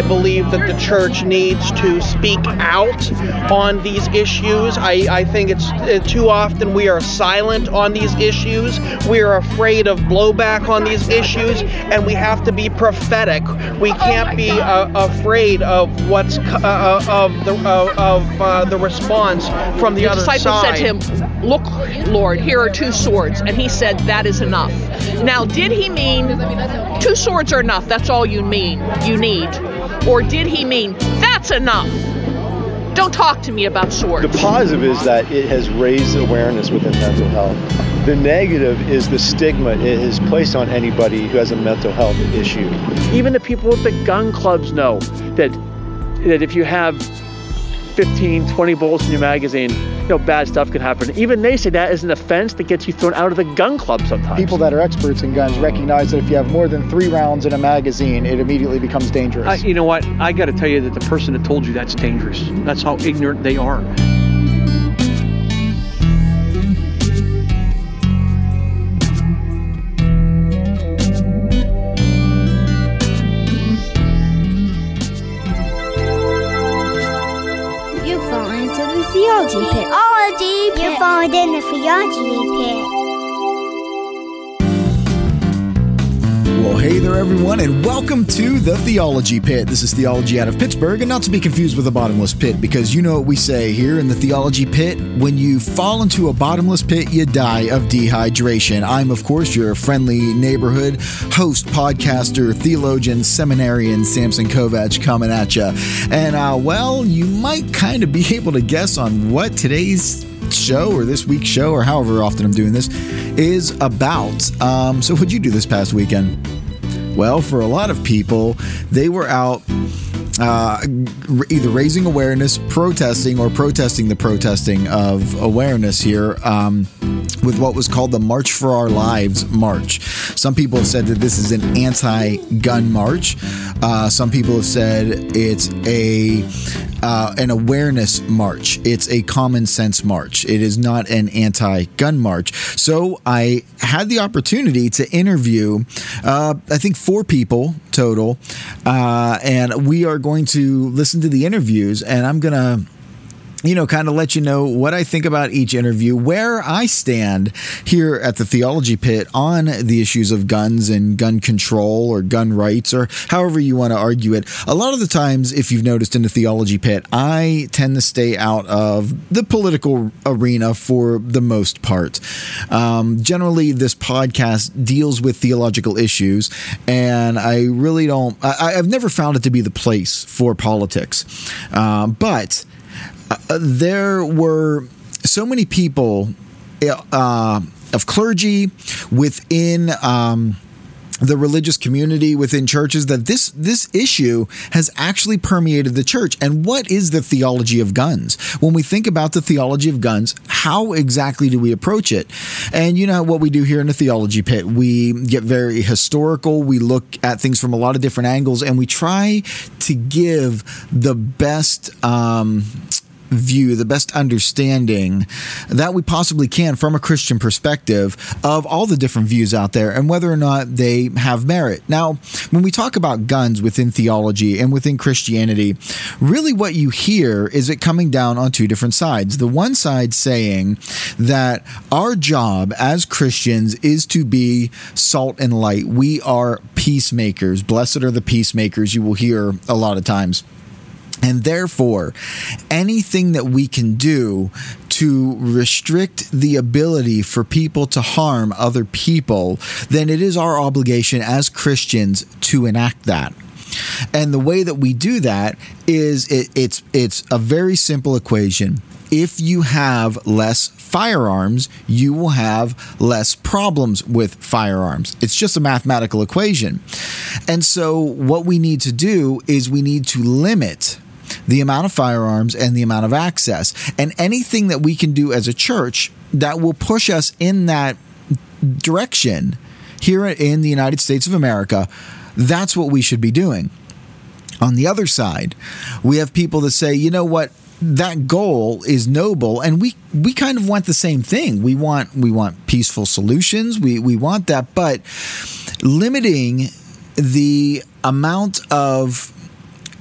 I believe that the church needs to speak out on these issues. I, I think it's uh, too often we are silent on these issues. We are afraid of blowback on these issues, and we have to be prophetic. We can't be uh, afraid of what's uh, uh of the uh, of uh, the response from the, the other disciple side. Disciples said to him, "Look, Lord, here are two swords," and he said, "That is enough." Now, did he mean two swords are enough? That's all you mean you need, or did he mean that's enough? Don't talk to me about swords. The positive is that it has raised awareness within mental health. The negative is the stigma it has placed on anybody who has a mental health issue. Even the people with the gun clubs know that that if you have 15, 20 bullets in your magazine, you know, bad stuff can happen. Even they say that is an offense that gets you thrown out of the gun club sometimes. People that are experts in guns recognize that if you have more than three rounds in a magazine, it immediately becomes dangerous. I, you know what? I got to tell you that the person that told you that's dangerous. That's how ignorant they are. Theology pit. Theology pit. You've fallen in the theology pit. Well, hey there, everyone, and welcome to the Theology Pit. This is Theology out of Pittsburgh, and not to be confused with a bottomless pit, because you know what we say here in the Theology Pit when you fall into a bottomless pit, you die of dehydration. I'm, of course, your friendly neighborhood host, podcaster, theologian, seminarian, Samson Kovac coming at you. And, uh, well, you might kind of be able to guess on what today's show or this week's show or however often I'm doing this is about. Um, so, what'd you do this past weekend? Well, for a lot of people, they were out uh, either raising awareness, protesting, or protesting the protesting of awareness here um, with what was called the March for Our Lives March. Some people have said that this is an anti gun march. Uh, some people have said it's a uh, an awareness march. It's a common sense march. It is not an anti gun march. So I had the opportunity to interview, uh, I think, four people total. Uh, and we are going to listen to the interviews, and I'm going to you know, kind of let you know what I think about each interview, where I stand here at the Theology Pit on the issues of guns and gun control or gun rights or however you want to argue it. A lot of the times, if you've noticed in the Theology Pit, I tend to stay out of the political arena for the most part. Um, generally, this podcast deals with theological issues, and I really don't, I, I've never found it to be the place for politics. Um, but there were so many people uh, of clergy within. Um, the religious community within churches that this this issue has actually permeated the church. And what is the theology of guns? When we think about the theology of guns how exactly do we approach it? And you know what we do here in the theology pit? We get very historical. We look at things from a lot of different angles and we try to give the best um, view, the best understanding that we possibly can from a Christian perspective of all the different views out there and whether or not they have merit. Now, when we talk about guns within theology and within Christianity, really what you hear is it coming down on two different sides. The one side saying that our job as Christians is to be salt and light. We are peacemakers. Blessed are the peacemakers, you will hear a lot of times. And therefore, anything that we can do to restrict the ability for people to harm other people, then it is our obligation as Christians to enact that. And the way that we do that is it, it's it's a very simple equation. If you have less firearms, you will have less problems with firearms. It's just a mathematical equation. And so what we need to do is we need to limit the amount of firearms and the amount of access. And anything that we can do as a church that will push us in that direction here in the United States of America, that's what we should be doing. On the other side, we have people that say, you know what, that goal is noble and we we kind of want the same thing we want we want peaceful solutions we we want that but limiting the amount of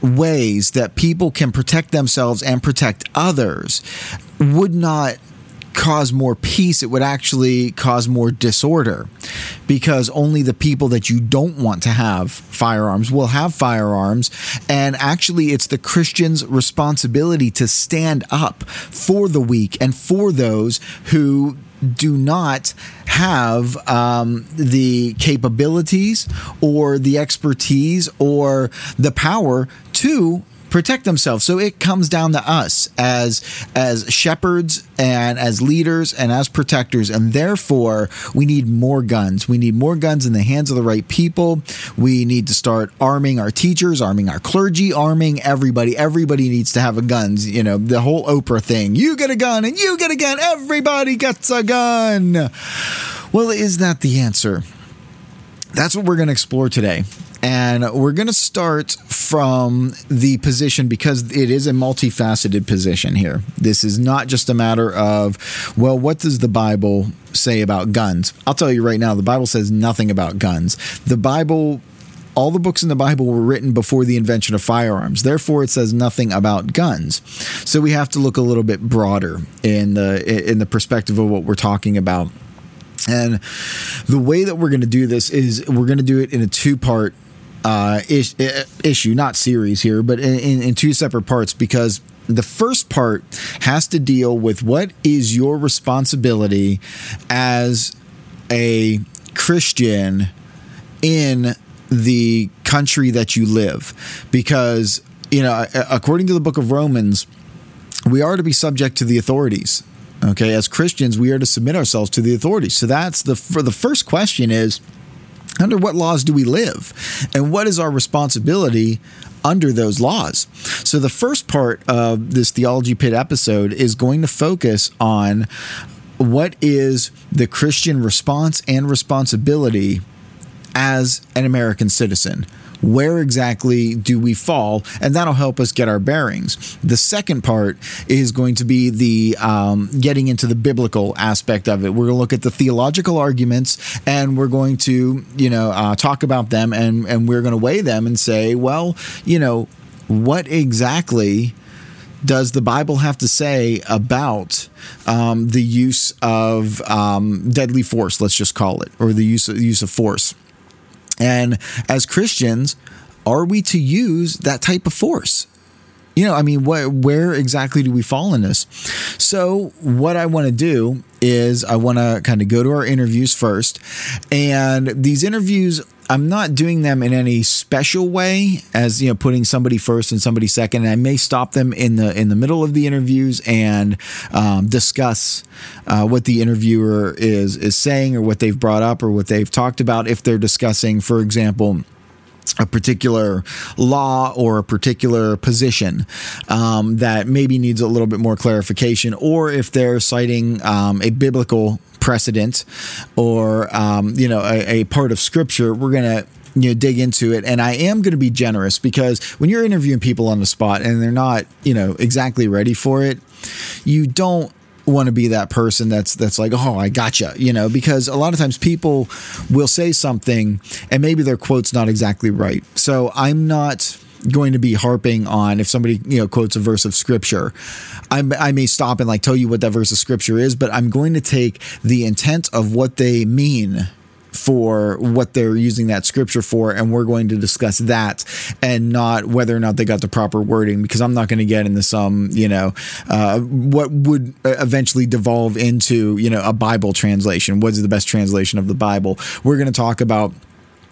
ways that people can protect themselves and protect others would not cause more peace, it would actually cause more disorder because only the people that you don't want to have firearms will have firearms. And actually, it's the Christian's responsibility to stand up for the weak and for those who do not have um, the capabilities or the expertise or the power to protect themselves. So it comes down to us as as shepherds and as leaders and as protectors and therefore we need more guns. We need more guns in the hands of the right people. We need to start arming our teachers, arming our clergy, arming everybody. Everybody needs to have a guns, you know, the whole Oprah thing. You get a gun and you get a gun. Everybody gets a gun. Well, is that the answer? That's what we're going to explore today. And we're going to start from the position because it is a multifaceted position here. This is not just a matter of, well, what does the Bible say about guns? I'll tell you right now, the Bible says nothing about guns. The Bible all the books in the Bible were written before the invention of firearms. Therefore, it says nothing about guns. So we have to look a little bit broader in the in the perspective of what we're talking about. And the way that we're going to do this is we're going to do it in a two part uh, is, issue, not series here, but in, in, in two separate parts because the first part has to deal with what is your responsibility as a Christian in the country that you live. Because, you know, according to the book of Romans, we are to be subject to the authorities. Okay, as Christians, we are to submit ourselves to the authorities. So that's the for the first question is under what laws do we live? And what is our responsibility under those laws? So, the first part of this Theology Pit episode is going to focus on what is the Christian response and responsibility as an American citizen where exactly do we fall and that'll help us get our bearings the second part is going to be the um, getting into the biblical aspect of it we're going to look at the theological arguments and we're going to you know uh, talk about them and and we're going to weigh them and say well you know what exactly does the Bible have to say about um, the use of um, deadly force? Let's just call it, or the use of, use of force. And as Christians, are we to use that type of force? You know, I mean, what, where exactly do we fall in this? So, what I want to do is I want to kind of go to our interviews first. And these interviews, I'm not doing them in any special way as, you know, putting somebody first and somebody second. And I may stop them in the in the middle of the interviews and um, discuss uh, what the interviewer is is saying or what they've brought up or what they've talked about if they're discussing, for example, a particular law or a particular position um, that maybe needs a little bit more clarification, or if they're citing um, a biblical precedent or um, you know a, a part of scripture, we're gonna you know dig into it. And i am going to be generous because when you're interviewing people on the spot and they're not you know exactly ready for it you don't want to be that person that's that's like oh i gotcha you know because a lot of times people will say something and maybe their quote's not exactly right. So i'm not going to be harping on if somebody you know quotes a verse of scripture. I'm, i may stop and like tell you what that verse of scripture is but i'm going to take the intent of what they mean for what they're using that scripture for and we're going to discuss that and not whether or not they got the proper wording because i'm not going to get into some you know uh, what would eventually devolve into you know a bible translation. What's the best translation of the bible? We're going to talk about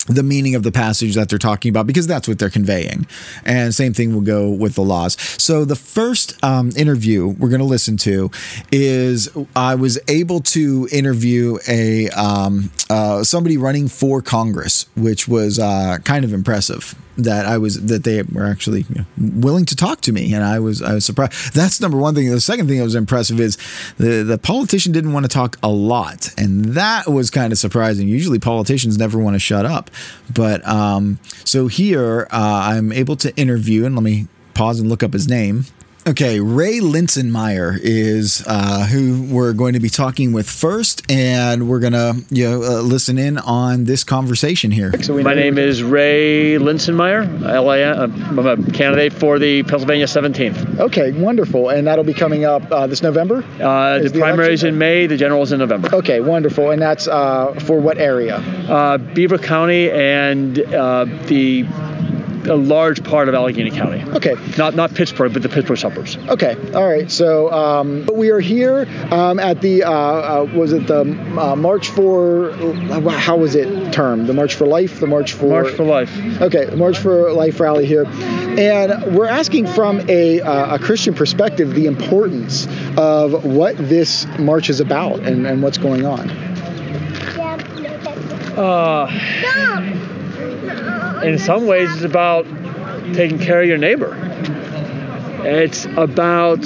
the meaning of the passage that they're talking about because that's what they're conveying. And same thing will go with the laws. So the first um, interview we're going to listen to is I was able to interview a um, uh, somebody running for Congress, which was uh, kind of impressive that I was that they were actually you know, willing to talk to me, and I was I was surprised. That's number one thing. The second thing that was impressive is the the politician didn't want to talk a lot, and that was kind of surprising. Usually, politicians never want to shut up, but um, so here uh, I'm able to interview, and let me pause and look up his name. Okay, Ray Linsenmayer is uh, who we're going to be talking with first, and we're gonna you know uh, listen in on this conversation here. My name is Ray Linsenmayer. I'm a candidate for the Pennsylvania 17th. Okay, wonderful. And that'll be coming up uh, this November? Uh, the, Is the primaries election- in May, the general's in November. Okay, wonderful. And that's uh, for what area? Uh, Beaver County and uh, the a large part of Allegheny County. Okay. Not not Pittsburgh, but the Pittsburgh suburbs. Okay, all right. So um, we are here um, at the uh, uh, was it the uh, March for how was it termed? The March for Life, the March for March for Life. Okay, the March for Life rally here, and we're asking from a, uh, a Christian perspective the importance of what this march is about and, and what's going on. Uh, in some ways, it's about taking care of your neighbor. It's about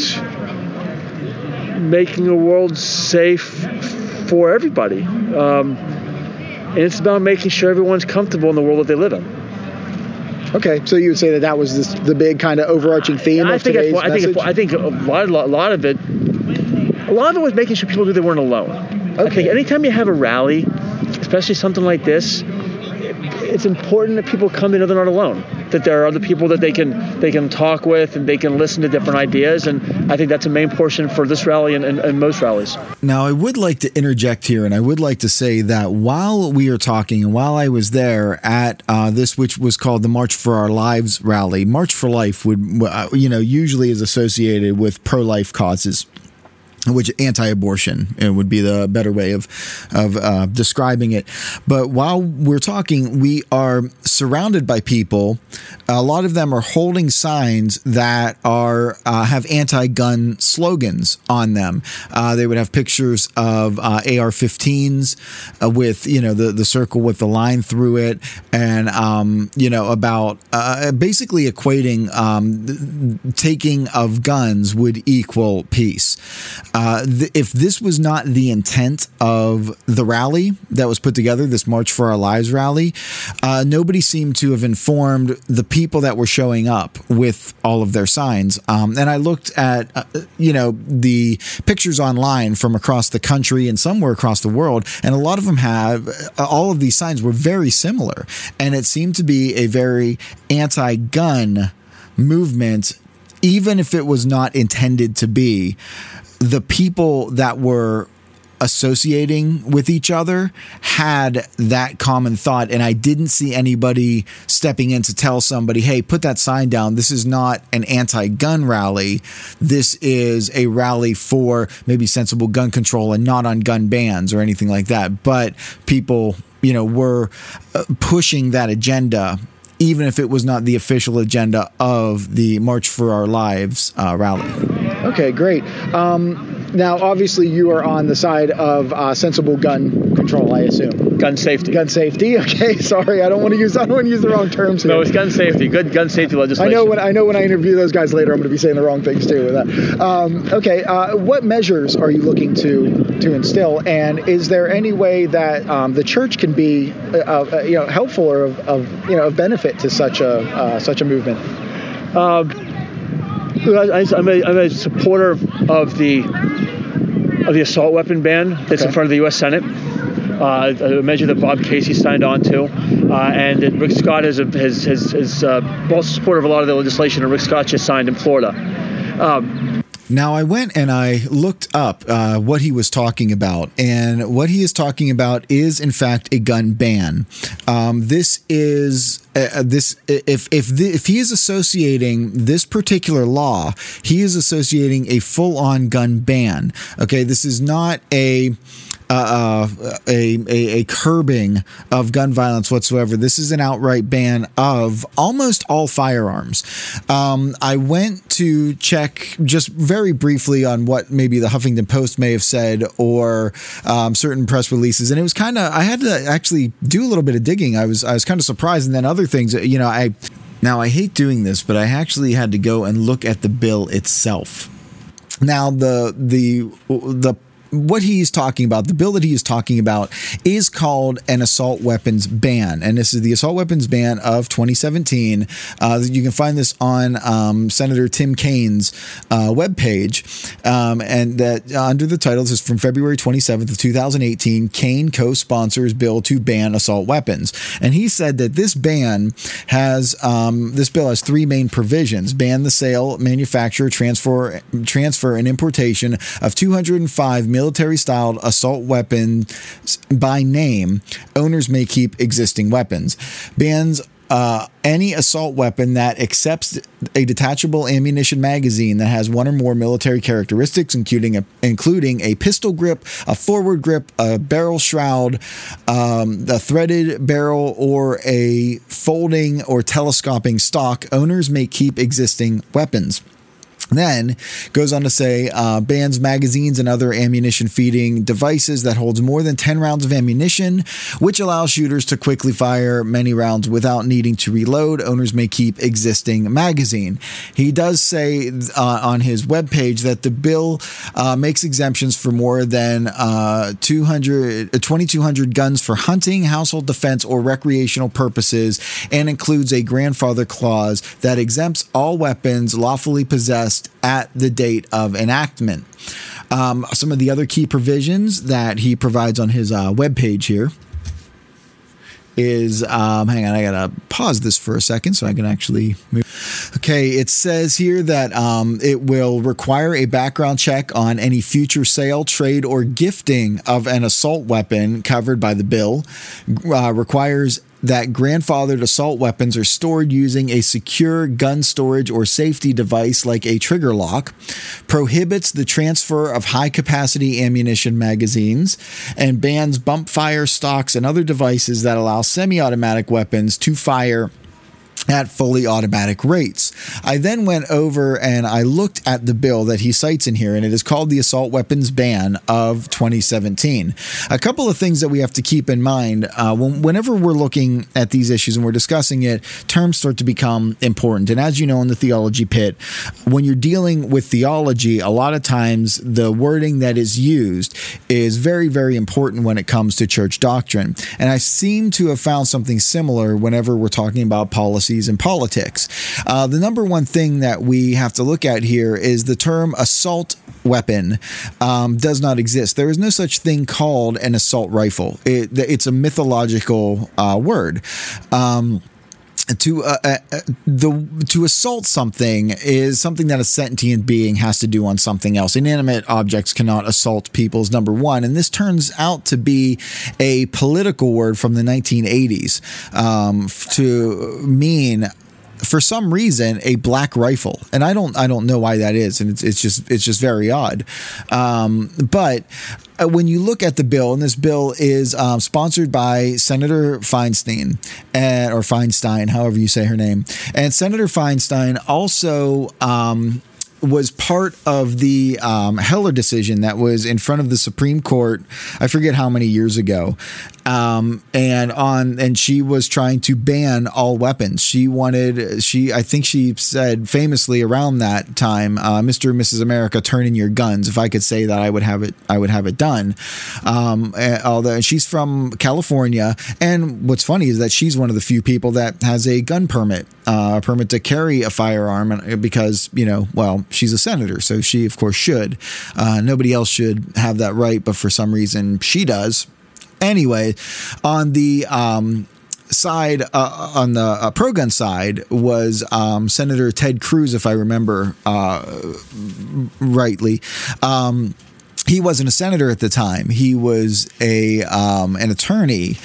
making a world safe for everybody. Um, and it's about making sure everyone's comfortable in the world that they live in. Okay, so you would say that that was this, the big kind of overarching theme I of think, today's I, think message. it's, I think a lot, a lot of it, a lot of it was making sure people knew they weren't alone. I think anytime you have a rally, especially something like this, it's important that people come to know they're not alone. That there are other people that they can they can talk with and they can listen to different ideas. And I think that's a main portion for this rally and, and, and most rallies. Now, I would like to interject here, and I would like to say that while we are talking and while I was there at uh, this, which was called the March for Our Lives rally, March for Life would, uh, you know, usually is associated with pro life causes. Which anti-abortion would be the better way of of uh, describing it. But while we're talking, we are surrounded by people. A lot of them are holding signs that are uh, have anti-gun slogans on them. Uh, they would have pictures of uh, AR-15s uh, with you know the the circle with the line through it, and um, you know about uh, basically equating um, taking of guns would equal peace. Uh, th- if this was not the intent of the rally that was put together, this March for Our Lives rally, uh, nobody seemed to have informed the people that were showing up with all of their signs. Um, and I looked at, uh, you know, the pictures online from across the country and somewhere across the world, and a lot of them have uh, all of these signs were very similar, and it seemed to be a very anti-gun movement even if it was not intended to be, the people that were associating with each other had that common thought. And I didn't see anybody stepping in to tell somebody, hey, put that sign down. This is not an anti gun rally. This is a rally for maybe sensible gun control and not on gun bans or anything like that. But people, you know, were uh, pushing that agenda even if it was not the official agenda of the March for Our Lives uh, rally. Okay, great. Um, now, obviously, you are on the side of uh, sensible gun control, I assume. Gun safety. Gun safety. Okay, sorry, I don't want to use I don't want to use the wrong terms here. No, it's gun safety. Good gun safety I legislation. know when I know when I interview those guys later, I'm going to be saying the wrong things too with that. Um, okay, uh, what measures are you looking to to instill, and is there any way that um, the church can be, uh, uh, you know, helpful or of, of you know of benefit to such a uh, such a movement? I, am a, I'm a supporter of the of the assault weapon ban that's in front of the U.S. Senate. Uh, a measure that Bob Casey signed on to, uh, and that Rick Scott has has has, has uh, also supporter of a lot of the legislation that Rick Scott just signed in Florida. Um, Now, I went and I looked up uh, what he was talking about, and what he is talking about is, in fact, a gun ban. Um, this is uh, this if if the, if he is associating this particular law, he is associating a full on gun ban. Okay, this is not a uh, uh, a, a a curbing of gun violence whatsoever. This is an outright ban of almost all firearms. Um, I went to check just very briefly on what maybe the Huffington Post may have said or um, certain press releases, and it was kind of I had to actually do a little bit of digging. I was I was kind of surprised, and then other things. You know, I now I hate doing this, but I actually had to go and look at the bill itself. Now the the the what he is talking about, the bill that he is talking about, is called an assault weapons ban, and this is the assault weapons ban of 2017. Uh, you can find this on um, Senator Tim Kaine's uh, webpage, um, and that uh, under the title, this is from February 27th of 2018. Kaine co-sponsors bill to ban assault weapons, and he said that this ban has um, this bill has three main provisions: ban the sale, manufacture, transfer, transfer, and importation of 205 military styled assault weapons by name. Owners may keep existing weapons. Bans uh, any assault weapon that accepts a detachable ammunition magazine that has one or more military characteristics, including a, including a pistol grip, a forward grip, a barrel shroud, um, a threaded barrel, or a folding or telescoping stock, owners may keep existing weapons. Then goes on to say uh, bans magazines and other ammunition feeding devices that holds more than 10 rounds of ammunition, which allows shooters to quickly fire many rounds without needing to reload. Owners may keep existing magazine. He does say uh, on his webpage that the bill uh, makes exemptions for more than uh, 200, 2,200 guns for hunting, household defense, or recreational purposes, and includes a grandfather clause that exempts all weapons lawfully possessed at the date of enactment. Um, some of the other key provisions that he provides on his uh, webpage here is um, hang on, I gotta pause this for a second so I can actually move. Okay, it says here that um, it will require a background check on any future sale, trade, or gifting of an assault weapon covered by the bill. Uh, requires that grandfathered assault weapons are stored using a secure gun storage or safety device like a trigger lock, prohibits the transfer of high capacity ammunition magazines, and bans bump fire stocks and other devices that allow semi automatic weapons to fire at fully automatic rates. I then went over and I looked at the bill that he cites in here, and it is called the Assault Weapons Ban of 2017. A couple of things that we have to keep in mind uh, when, whenever we're looking at these issues and we're discussing it, terms start to become important. And as you know, in the theology pit, when you're dealing with theology, a lot of times the wording that is used is very, very important when it comes to church doctrine. And I seem to have found something similar whenever we're talking about policies and politics. Uh, the number one thing that we have to look at here is the term assault weapon um, does not exist. There is no such thing called an assault rifle. It, it's a mythological uh, word. Um, to uh, uh, the to assault something is something that a sentient being has to do on something else. Inanimate objects cannot assault people's number one, and this turns out to be a political word from the 1980s um, to mean for some reason a black rifle and i don't i don't know why that is and it's, it's just it's just very odd um, but uh, when you look at the bill, and this bill is um, sponsored by Senator Feinstein, and, or Feinstein, however you say her name, and Senator Feinstein also. Um, was part of the um, Heller decision that was in front of the Supreme Court. I forget how many years ago, um, and on and she was trying to ban all weapons. She wanted she I think she said famously around that time, uh, Mr. and Mrs. America, turn in your guns. If I could say that, I would have it. I would have it done. Um, although she's from California, and what's funny is that she's one of the few people that has a gun permit, uh, a permit to carry a firearm, because you know, well, she's a senator, so she of course should. Uh, nobody else should have that right, but for some reason she does. Anyway, on the um, side uh, on the uh, pro gun side was um, Senator Ted Cruz, if I remember uh, rightly. Um, he wasn't a senator at the time. He was a um, an attorney,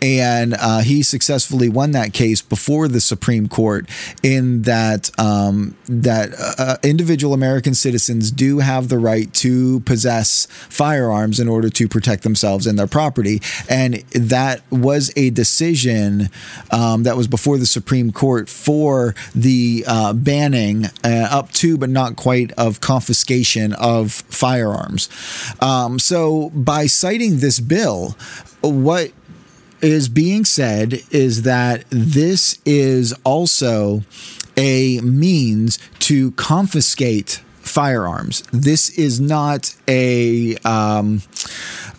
and uh, he successfully won that case before the Supreme Court. In that um, that uh, individual American citizens do have the right to possess firearms in order to protect themselves and their property, and that was a decision um, that was before the Supreme Court for the uh, banning uh, up to but not quite of confiscation of firearms. Um, so, by citing this bill, what is being said is that this is also a means to confiscate firearms. This is not a. Um,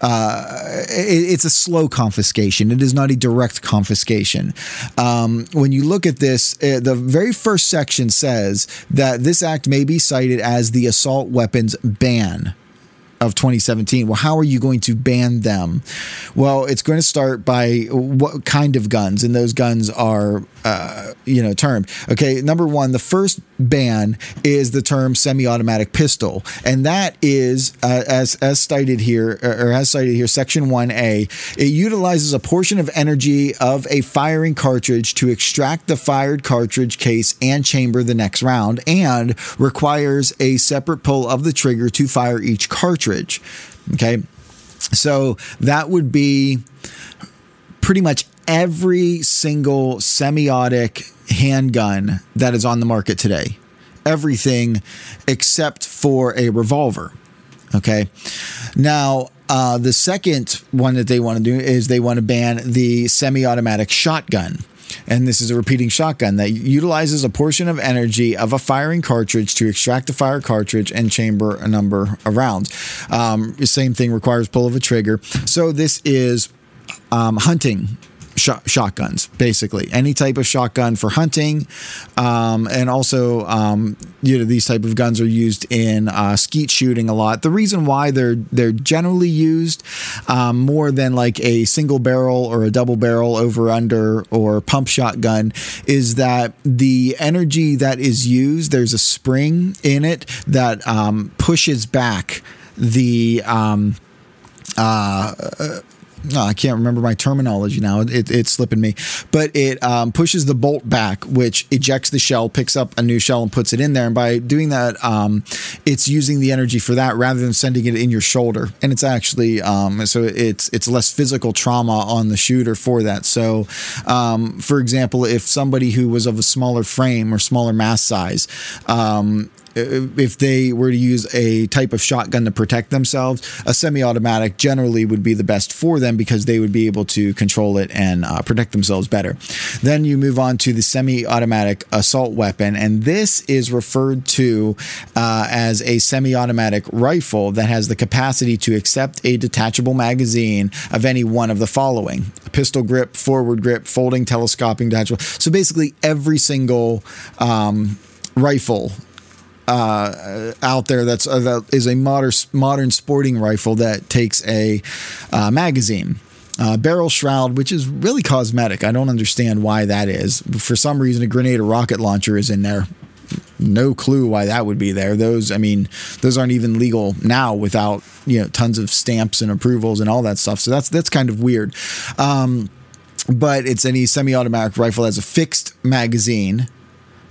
uh, it, it's a slow confiscation. It is not a direct confiscation. Um, when you look at this, uh, the very first section says that this act may be cited as the assault weapons ban of 2017. Well, how are you going to ban them? Well, it's going to start by what kind of guns, and those guns are, uh, you know, termed. Okay, number one, the first ban is the term semi-automatic pistol, and that is uh, as as cited here or as cited here, section one A. It utilizes a portion of energy of a firing cartridge to extract the fired cartridge case and chamber the next round, and requires a separate pull of the trigger to fire each cartridge. Okay. So that would be pretty much every single semi-automatic handgun that is on the market today. Everything except for a revolver. Okay. Now, uh, the second one that they want to do is they want to ban the semi automatic shotgun. And this is a repeating shotgun that utilizes a portion of energy of a firing cartridge to extract the fire cartridge and chamber a number of rounds. Um, same thing requires pull of a trigger. So this is um, hunting shotguns, basically any type of shotgun for hunting, um, and also um, you know these type of guns are used in uh, skeet shooting a lot. The reason why they're they're generally used um, more than like a single barrel or a double barrel over under or pump shotgun is that the energy that is used there's a spring in it that um, pushes back the um, uh, oh, I can't remember my terminology now. It, it's slipping me, but it um, pushes the bolt back, which ejects the shell, picks up a new shell, and puts it in there. And by doing that, um, it's using the energy for that rather than sending it in your shoulder. And it's actually um, so it's it's less physical trauma on the shooter for that. So, um, for example, if somebody who was of a smaller frame or smaller mass size um, if they were to use a type of shotgun to protect themselves, a semi-automatic generally would be the best for them because they would be able to control it and uh, protect themselves better. Then you move on to the semi-automatic assault weapon, and this is referred to uh, as a semi-automatic rifle that has the capacity to accept a detachable magazine of any one of the following: pistol grip, forward grip, folding, telescoping, detachable. So basically, every single um, rifle uh, out there that's uh, that is a modern modern sporting rifle that takes a uh, magazine. Uh, barrel shroud, which is really cosmetic. I don't understand why that is. For some reason, a grenade or rocket launcher is in there. No clue why that would be there. Those, I mean, those aren't even legal now without you know tons of stamps and approvals and all that stuff. So that's that's kind of weird. Um, but it's any semi-automatic rifle that has a fixed magazine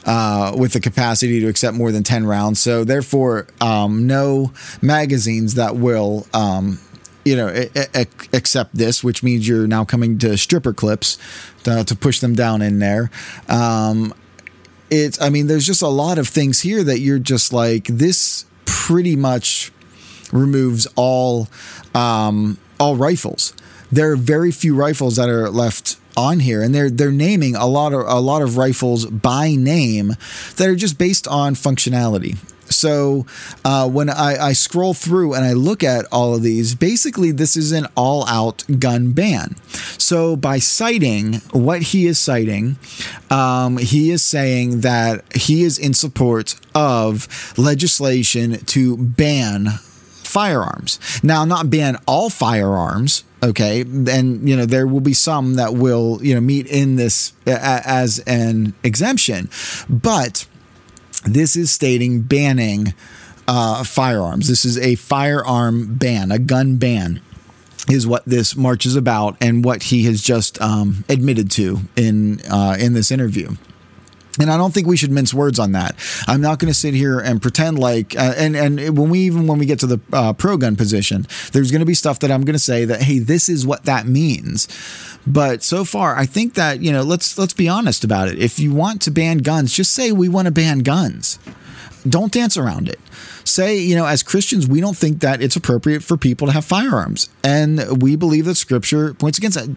uh, with the capacity to accept more than 10 rounds. So, therefore, um, no magazines that will. Um, you know, accept this, which means you're now coming to stripper clips to, to push them down in there. Um, it's, I mean, there's just a lot of things here that you're just like, this pretty much removes all, um, all rifles. There are very few rifles that are left on here, and they're they're naming a lot of a lot of rifles by name that are just based on functionality. So uh, when I, I, scroll through and I look at all of these, basically this is an all-out gun ban. So by citing what he is citing, um, he is saying that he is in support of legislation to ban firearms. Now, not ban all firearms okay? And you know there will be some that will you know meet in this as an exemption. But this is stating banning uh, firearms. This is a firearm ban a gun ban is what this march is about and what he has just um, admitted to in uh, in this interview and I don't think we should mince words on that. I'm not going to sit here and pretend like, uh, and and when we even when we get to the uh, pro gun position, there's going to be stuff that I'm going to say that hey, this is what that means. But so far, I think that you know, let's let's be honest about it. If you want to ban guns, just say we want to ban guns. Don't dance around it. Say, you know, as Christians, we don't think that it's appropriate for people to have firearms. And we believe that scripture points against that.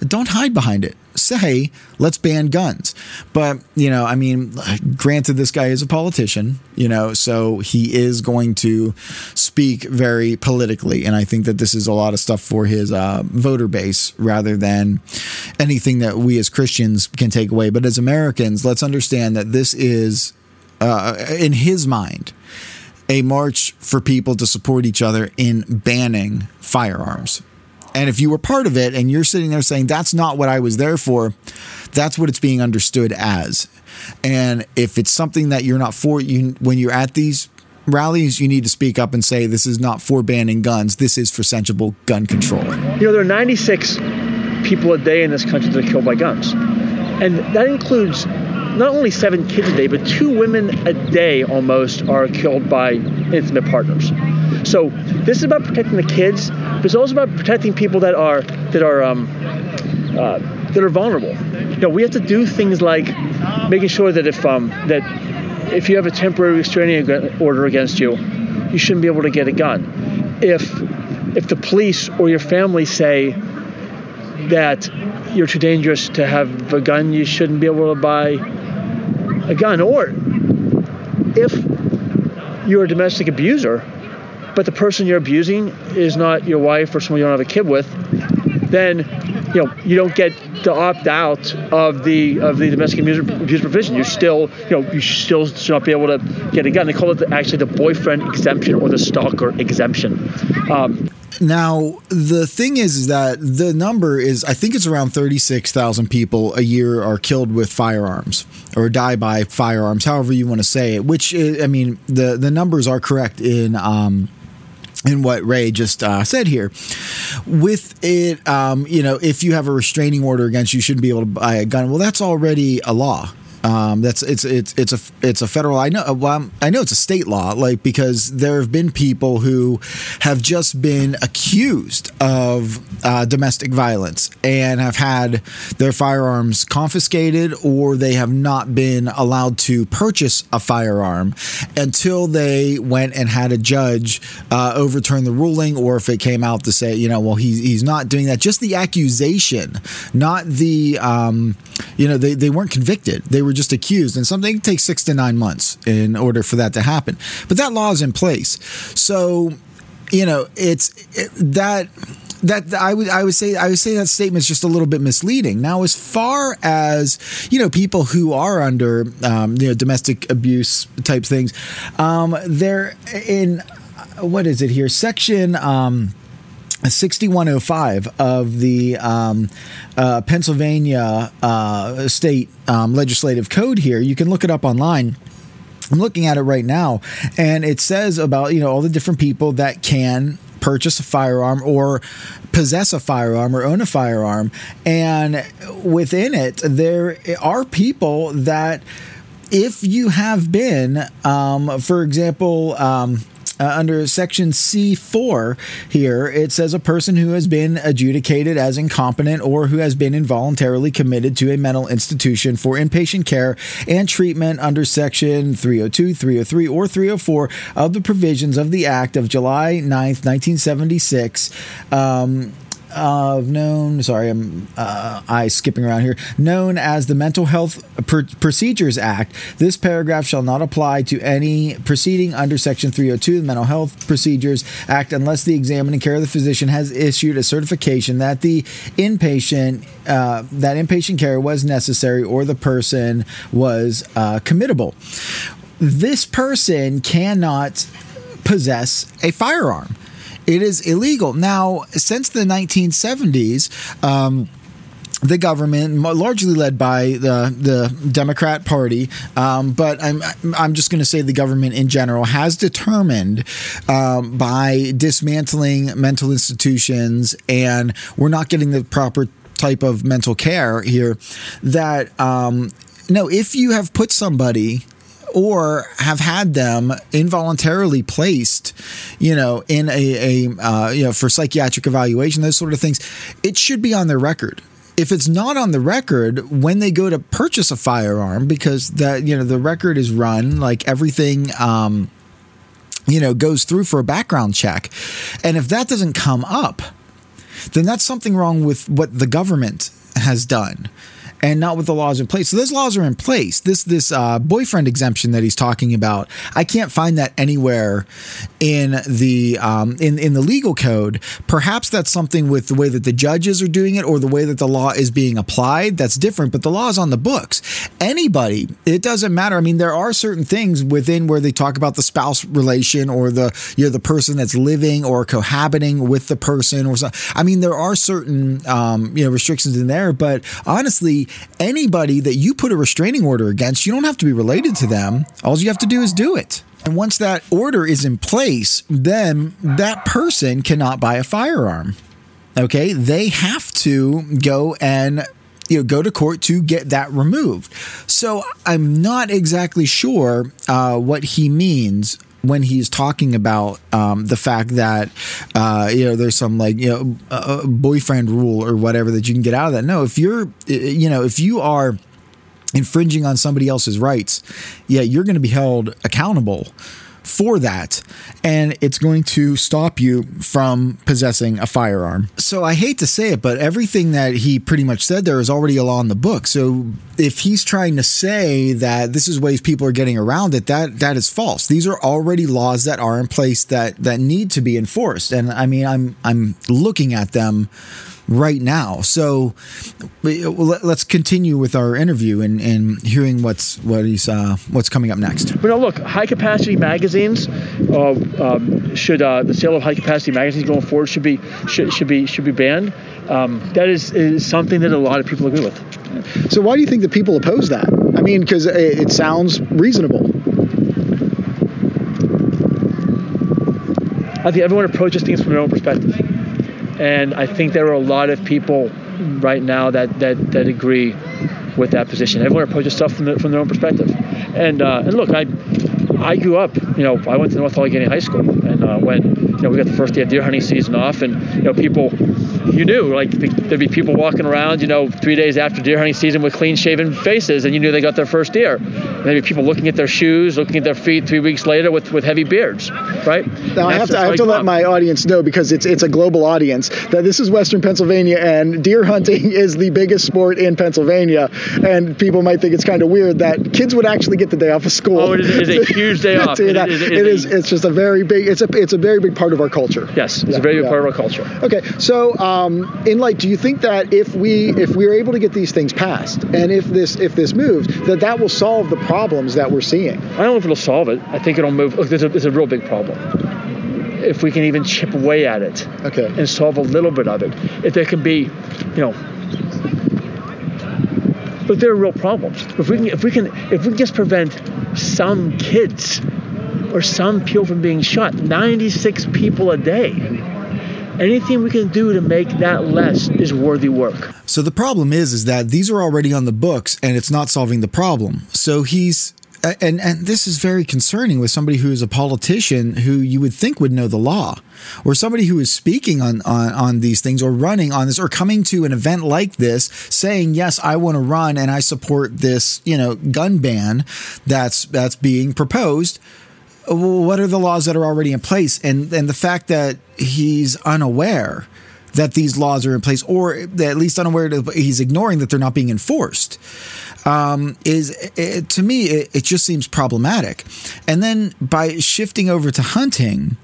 Don't hide behind it. Say, let's ban guns. But, you know, I mean, granted, this guy is a politician, you know, so he is going to speak very politically. And I think that this is a lot of stuff for his uh, voter base rather than anything that we as Christians can take away. But as Americans, let's understand that this is, uh, in his mind, a march for people to support each other in banning firearms. And if you were part of it and you're sitting there saying, that's not what I was there for, that's what it's being understood as. And if it's something that you're not for, you when you're at these rallies, you need to speak up and say, this is not for banning guns, this is for sensible gun control. You know, there are 96 people a day in this country that are killed by guns. And that includes not only seven kids a day, but two women a day almost are killed by intimate partners. So this is about protecting the kids, but it's also about protecting people that are that are um, uh, that are vulnerable. You know, we have to do things like making sure that if um, that if you have a temporary restraining order against you, you shouldn't be able to get a gun. If if the police or your family say that you're too dangerous to have a gun, you shouldn't be able to buy a gun. Or if you're a domestic abuser, but the person you're abusing is not your wife or someone you don't have a kid with, then you know you don't get to opt out of the of the domestic abuse, abuse provision. You still you know you still should not be able to get a gun. They call it the, actually the boyfriend exemption or the stalker exemption. Um, now, the thing is, is that the number is, I think it's around 36,000 people a year are killed with firearms or die by firearms, however you want to say it, which, I mean, the, the numbers are correct in, um, in what Ray just uh, said here. With it, um, you know, if you have a restraining order against you, you shouldn't be able to buy a gun. Well, that's already a law. Um, that's it's it's it's a it's a federal. I know. Well, I know it's a state law, like because there have been people who have just been accused of uh, domestic violence and have had their firearms confiscated, or they have not been allowed to purchase a firearm until they went and had a judge uh, overturn the ruling, or if it came out to say, you know, well, he's he's not doing that. Just the accusation, not the, um, you know, they they weren't convicted. They were just accused, and something takes six to nine months in order for that to happen. But that law is in place, so you know it's it, that that I would I would say I would say that statement is just a little bit misleading. Now, as far as you know, people who are under um, you know domestic abuse type things, um, they're in what is it here? Section. Um, 6105 of the um, uh, Pennsylvania uh, state um, legislative code here. You can look it up online. I'm looking at it right now, and it says about you know all the different people that can purchase a firearm or possess a firearm or own a firearm, and within it there are people that if you have been, um, for example. Um, uh, under section C4 here, it says a person who has been adjudicated as incompetent or who has been involuntarily committed to a mental institution for inpatient care and treatment under section 302, 303, or 304 of the provisions of the Act of July 9th, 1976. Um, of known, sorry, I'm uh, I skipping around here, known as the Mental Health Procedures Act. This paragraph shall not apply to any proceeding under Section 302 of the Mental Health Procedures Act unless the examining care of the physician has issued a certification that the inpatient uh, that inpatient care was necessary or the person was uh, committable. This person cannot possess a firearm it is illegal. Now, since the 1970s, um, the government, largely led by the the Democrat Party, um, but I'm I'm just going to say the government in general has determined um, by dismantling mental institutions and we're not getting the proper type of mental care here that um, no, if you have put somebody or have had them involuntarily placed, you know, in a, a uh, you know, for psychiatric evaluation, those sort of things, it should be on their record. if it's not on the record when they go to purchase a firearm because that you know the record is run like everything um you know goes through for a background check and if that doesn't come up then that's something wrong with what the government has done and not with the laws in place. So those laws are in place. This this uh, boyfriend exemption that he's talking about, I can't find that anywhere in the um, in in the legal code. Perhaps that's something with the way that the judges are doing it or the way that the law is being applied. That's different. But the law is on the books. Anybody, it doesn't matter. I mean, there are certain things within where they talk about the spouse relation or the you know the person that's living or cohabiting with the person or something. I mean, there are certain um, you know restrictions in there. But honestly, anybody that you put a restraining order against, you don't have to be related to them. All you have to do is do it. And once that order is in place, then that person cannot buy a firearm. Okay, they have to go and you know go to court to get that removed. So I'm not exactly sure uh, what he means when he's talking about um, the fact that uh, you know there's some like you know boyfriend rule or whatever that you can get out of that. No, if you're you know if you are infringing on somebody else's rights, yeah, you're going to be held accountable for that and it's going to stop you from possessing a firearm. So I hate to say it, but everything that he pretty much said there is already a law in the book. So if he's trying to say that this is ways people are getting around it, that that is false. These are already laws that are in place that that need to be enforced. And I mean, I'm I'm looking at them right now. So let's continue with our interview and, and hearing what's what he's uh, what's coming up next. But no, look, high capacity magazines uh, um, should uh, the sale of high capacity magazines going forward should be should, should be should be banned. Um, that is, is something that a lot of people agree with. So why do you think that people oppose that? I mean, because it, it sounds reasonable. I think everyone approaches things from their own perspective and I think there are a lot of people right now that that, that agree with that position. Everyone approaches stuff from, the, from their own perspective. And uh, and look, I I grew up, you know, I went to North Allegheny High School, and uh, when you know we got the first day of deer hunting season off, and you know people, you knew like there'd be people walking around, you know, three days after deer hunting season with clean-shaven faces, and you knew they got their first deer. Maybe people looking at their shoes, looking at their feet three weeks later with, with heavy beards, right? Now I have to I have to let my audience know because it's it's a global audience that this is Western Pennsylvania and deer hunting is the biggest sport in Pennsylvania, and people might think it's kind of weird that kids would actually get the day off of school. Oh, it is, it is a huge day off. It, it, is, it, it is. It's just a very big. It's a it's a very big part of our culture. Yes, it's yeah, a very big yeah. part of our culture. Okay, so um, in light, do you think that if we if we are able to get these things passed, and if this if this moves, that that will solve the problems that we're seeing? I don't know if it'll solve it. I think it'll move. Look, there's a, there's a real big problem if we can even chip away at it okay. and solve a little bit of it. If there can be, you know, but there are real problems. If we can, if we can, if we can just prevent some kids or some people from being shot, 96 people a day. Anything we can do to make that less is worthy work. So the problem is, is that these are already on the books, and it's not solving the problem. So he's and and this is very concerning with somebody who is a politician who you would think would know the law or somebody who is speaking on, on on these things or running on this or coming to an event like this saying yes I want to run and I support this you know gun ban that's that's being proposed what are the laws that are already in place and and the fact that he's unaware that these laws are in place or at least unaware that he's ignoring that they're not being enforced um, is it, to me it, it, just seems problematic. And then by shifting over to hunting,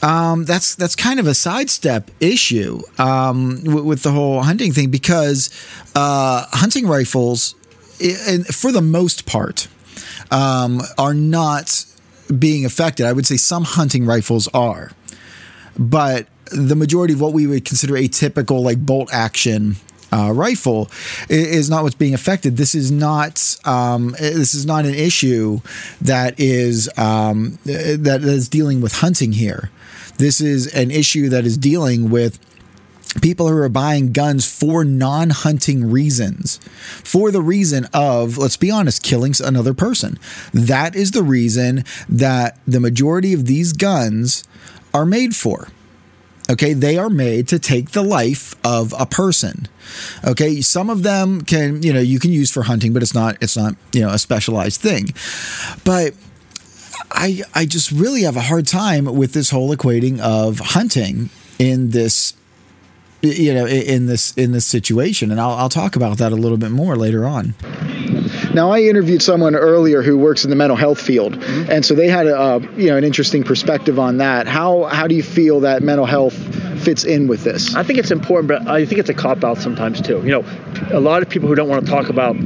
um, that's that's kind of a sidestep issue um, with, with, the whole hunting thing because uh, hunting rifles, and for the most part, um, are not being affected. I would say some hunting rifles are, but the majority of what we would consider a typical like bolt action uh, rifle is not what's being affected. This is not um, this is not an issue that is um, that is dealing with hunting here. This is an issue that is dealing with people who are buying guns for non hunting reasons, for the reason of, let's be honest, killing another person. That is the reason that the majority of these guns are made for. Okay, they are made to take the life of a person. Okay, some of them can, you know, you can use for hunting, but it's not it's not, you know, a specialized thing. But I I just really have a hard time with this whole equating of hunting in this you know in this in this situation and I'll, I'll talk about that a little bit more later on Now, I interviewed someone earlier who works in the mental health field, Mm-hmm. and so they had a uh, you know an interesting perspective on that. How how do you feel that mental health fits in with this? I think it's important, but I think it's a cop out sometimes too. You know, a lot of people who don't want to talk about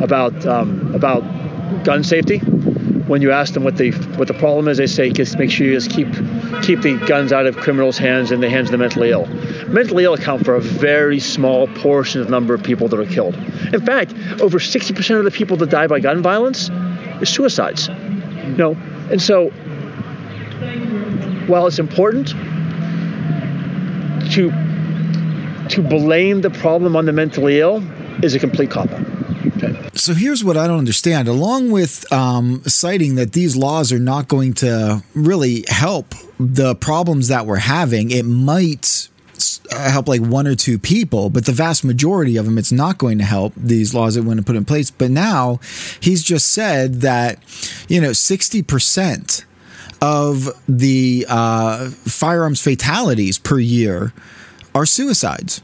about um, about gun safety. When you ask them what the what the problem is, they say just make sure you just keep keep the guns out of criminals' hands and the hands of the mentally ill. Mentally ill account for a very small portion of the number of people that are killed. In fact, over 60% of the people that die by gun violence is suicides. Know, and so while it's important to to blame the problem on the mentally ill is a complete cop out. So here's what I don't understand. Along with um, citing that these laws are not going to really help the problems that we're having, it might uh, help like one or two people, but the vast majority of them, it's not going to help these laws that we're going to put in place. But now he's just said that, you know, 60% of the uh, firearms fatalities per year are suicides.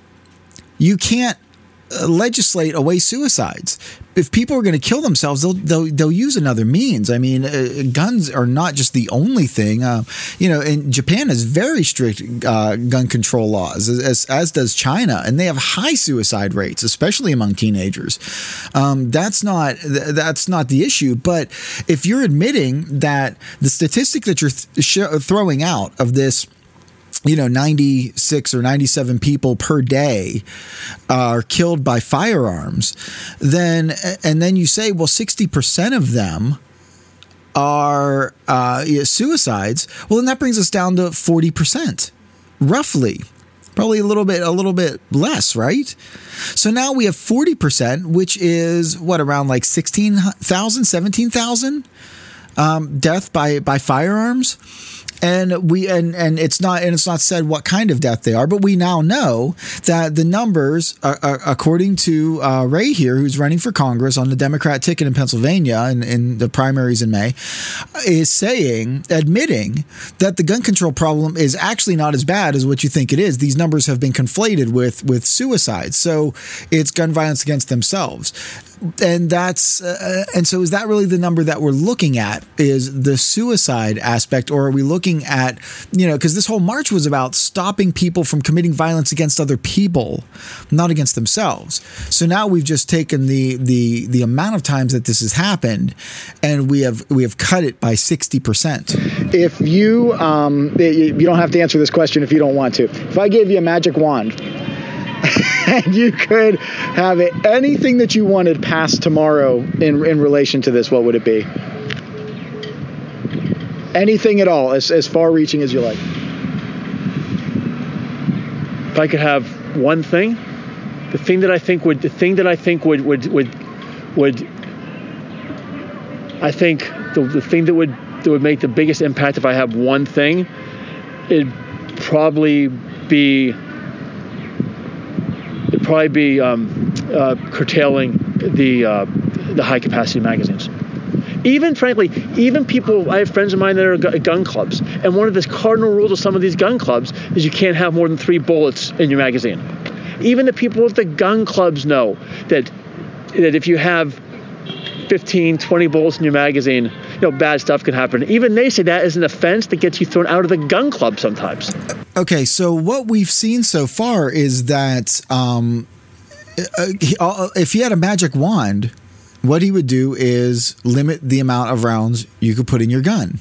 You can't legislate away suicides. If people are going to kill themselves, they'll, they'll they'll use another means. I mean, uh, guns are not just the only thing. Uh, you know, and Japan has very strict uh, gun control laws, as as does China, and they have high suicide rates, especially among teenagers. Um, that's not th- that's not the issue. But if you're admitting that the statistic that you're th- sh- throwing out of this you know 96 or 97 people per day are killed by firearms then and then you say well 60% of them are uh, suicides well then that brings us down to 40% roughly. Probably a little bit a little bit less right? So now we have 40% which is what around like 16,000 17,000 um, death by by firearms and we and and it's not and it's not said what kind of death they are but we now know that the numbers are, are, according to uh, ray here who's running for congress on the democrat ticket in pennsylvania in, in the primaries in may is saying admitting that the gun control problem is actually not as bad as what you think it is. These numbers have been conflated with with suicides. So it's gun violence against themselves. And that's uh, and so is that really the number that we're looking at is the suicide aspect or are we looking at you know because this whole march was about stopping people from committing violence against other people not against themselves so now we've just taken the the the amount of times that this has happened and we have we have cut it by 60% If you um, you don't have to answer this question if you don't want to. If I gave you a magic wand and you could have it, anything that you wanted passed tomorrow in in relation to this, what would it be? Anything at all, as as far reaching as you like. If I could have one thing, the thing that I think would the thing that I think would would would would I think the, the thing that would that would make the biggest impact if I have one thing, it'd probably be it'd probably be um, uh, curtailing the uh, the high capacity magazines. Even frankly, even people, I have friends of mine that are gu- gun clubs, and one of the cardinal rules of some of these gun clubs is you can't have more than three bullets in your magazine. Even the people at the gun clubs know that that if you have 15, 20 bullets in your magazine, you know, bad stuff can happen. Even they say that is an offense that gets you thrown out of the gun club sometimes. Okay, so what we've seen so far is that um, uh, uh, if he had a magic wand, what he would do is limit the amount of rounds you could put in your gun,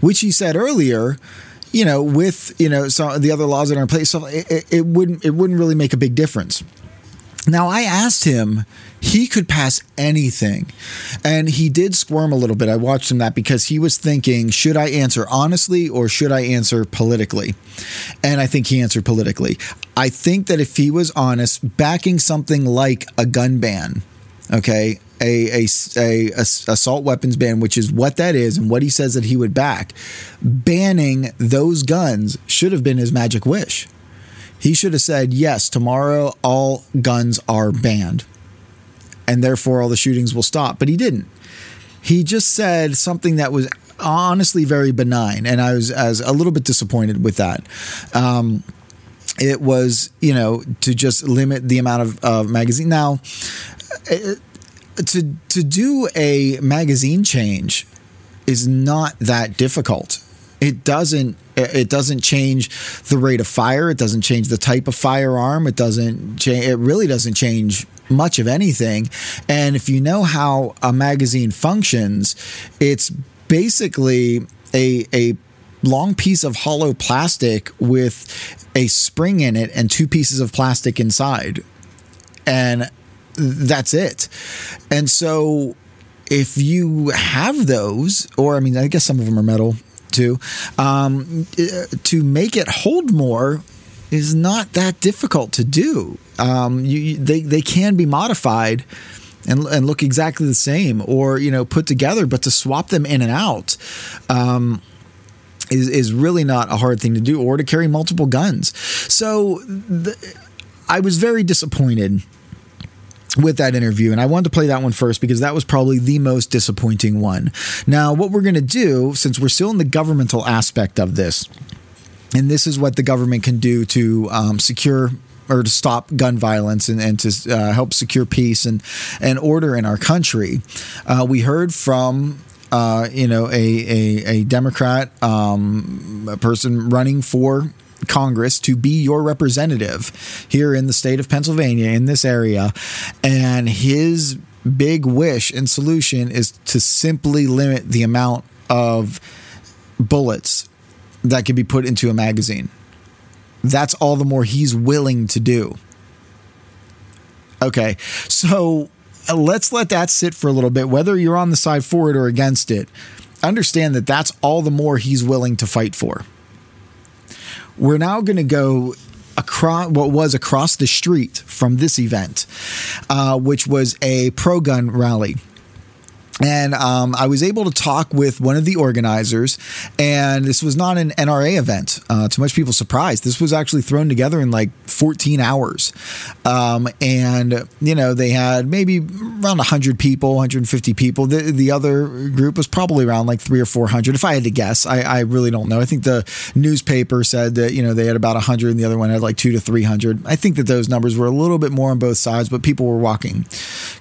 which he said earlier. You know, with you know some of the other laws that are in place, so it- it wouldn't it wouldn't really make a big difference. Now, I asked him, he could pass anything. And he did squirm a little bit. I watched him that because he was thinking, should I answer honestly or should I answer politically? And I think he answered politically. I think that if he was honest, backing something like a gun ban, okay, a, a, a, a assault weapons ban, which is what that is and what he says that he would back, banning those guns should have been his magic wish. He should have said, yes, tomorrow all guns are banned and therefore all the shootings will stop. But he didn't. He just said something that was honestly very benign, and I was, I was a little bit disappointed with that. Um, it was, you know, to just limit the amount of magazine. Now, to to do a magazine change is not that difficult. It doesn't it doesn't change the rate of fire. It doesn't change the type of firearm. It doesn't change. It really doesn't change much of anything. And if you know how a magazine functions, it's basically a a long piece of hollow plastic with a spring in it and two pieces of plastic inside. And that's it. And so if you have those, or I mean, I guess some of them are metal too, um, to make it hold more is not that difficult to do. Um, you, they, they can be modified and, and look exactly the same or, you know, put together, but to swap them in and out, um, is, is really not a hard thing to do or to carry multiple guns. So I was very disappointed with that interview. And I wanted to play that one first because that was probably the most disappointing one. Now, what we're going to do, since we're still in the governmental aspect of this, and this is what the government can do to um, secure or to stop gun violence and, and to uh, help secure peace and, and order in our country. Uh, we heard from uh, you know, a a, a Democrat, um, a person running for Congress to be your representative here in the state of Pennsylvania in this area. And his big wish and solution is to simply limit the amount of bullets that can be put into a magazine. That's all the more he's willing to do. Okay, so uh, let's let that sit for a little bit, whether you're on the side for it or against it. Understand that that's all the more he's willing to fight for. We're now going to go across what was across the street from this event, uh, which was a pro gun rally and um, I was able to talk with one of the organizers, and this was not an NRA event. Uh, to much people's surprise, this was actually thrown together in like 14 hours. Um, and you know, they had maybe around 100 people, 150 people. The, the other group was probably around like three or 400. If I had to guess, I, I really don't know. I think the newspaper said that you know they had about 100, and the other one had like two to 300. I think that those numbers were a little bit more on both sides, but people were walking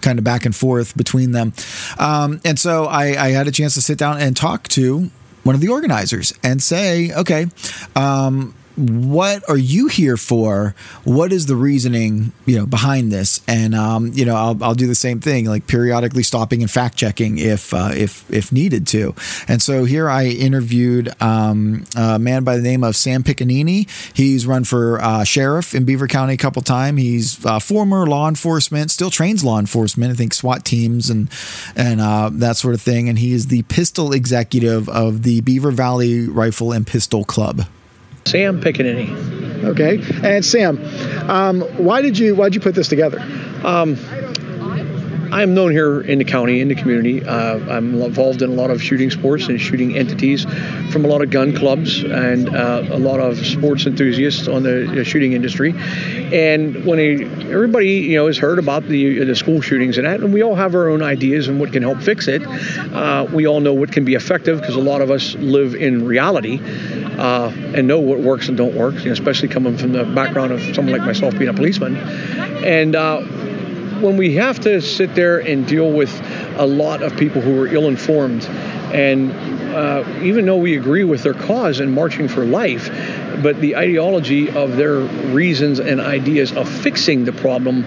kind of back and forth between them. Um, um, and so I, I, had a chance to sit down and talk to one of the organizers and say, okay, um, what are you here for? What is the reasoning, you know, behind this? And um, you know, I'll, I'll do the same thing, like periodically stopping and fact checking if uh, if if needed to. And so here I interviewed um, a man by the name of Sam Piccinini. He's run for uh, sheriff in Beaver County a couple times. He's uh, former law enforcement, still trains law enforcement. I think SWAT teams and and uh, that sort of thing. And he is the pistol executive of the Beaver Valley Rifle and Pistol Club. Sam Piccinini. Okay, and Sam, um, why did you why did you put this together? Um, I'm known here in the county, in the community. Uh, I'm involved in a lot of shooting sports and shooting entities from a lot of gun clubs and uh, a lot of sports enthusiasts on the, shooting industry. And when a, everybody you know has heard about the the school shootings and that, and we all have our own ideas and what can help fix it. Uh, we all know what can be effective because a lot of us live in reality uh, and know what works and don't work, you know, especially coming from the background of someone like myself being a policeman. And uh, when we have to sit there and deal with a lot of people who are ill informed, and uh, even though we agree with their cause and marching for life, but the ideology of their reasons and ideas of fixing the problem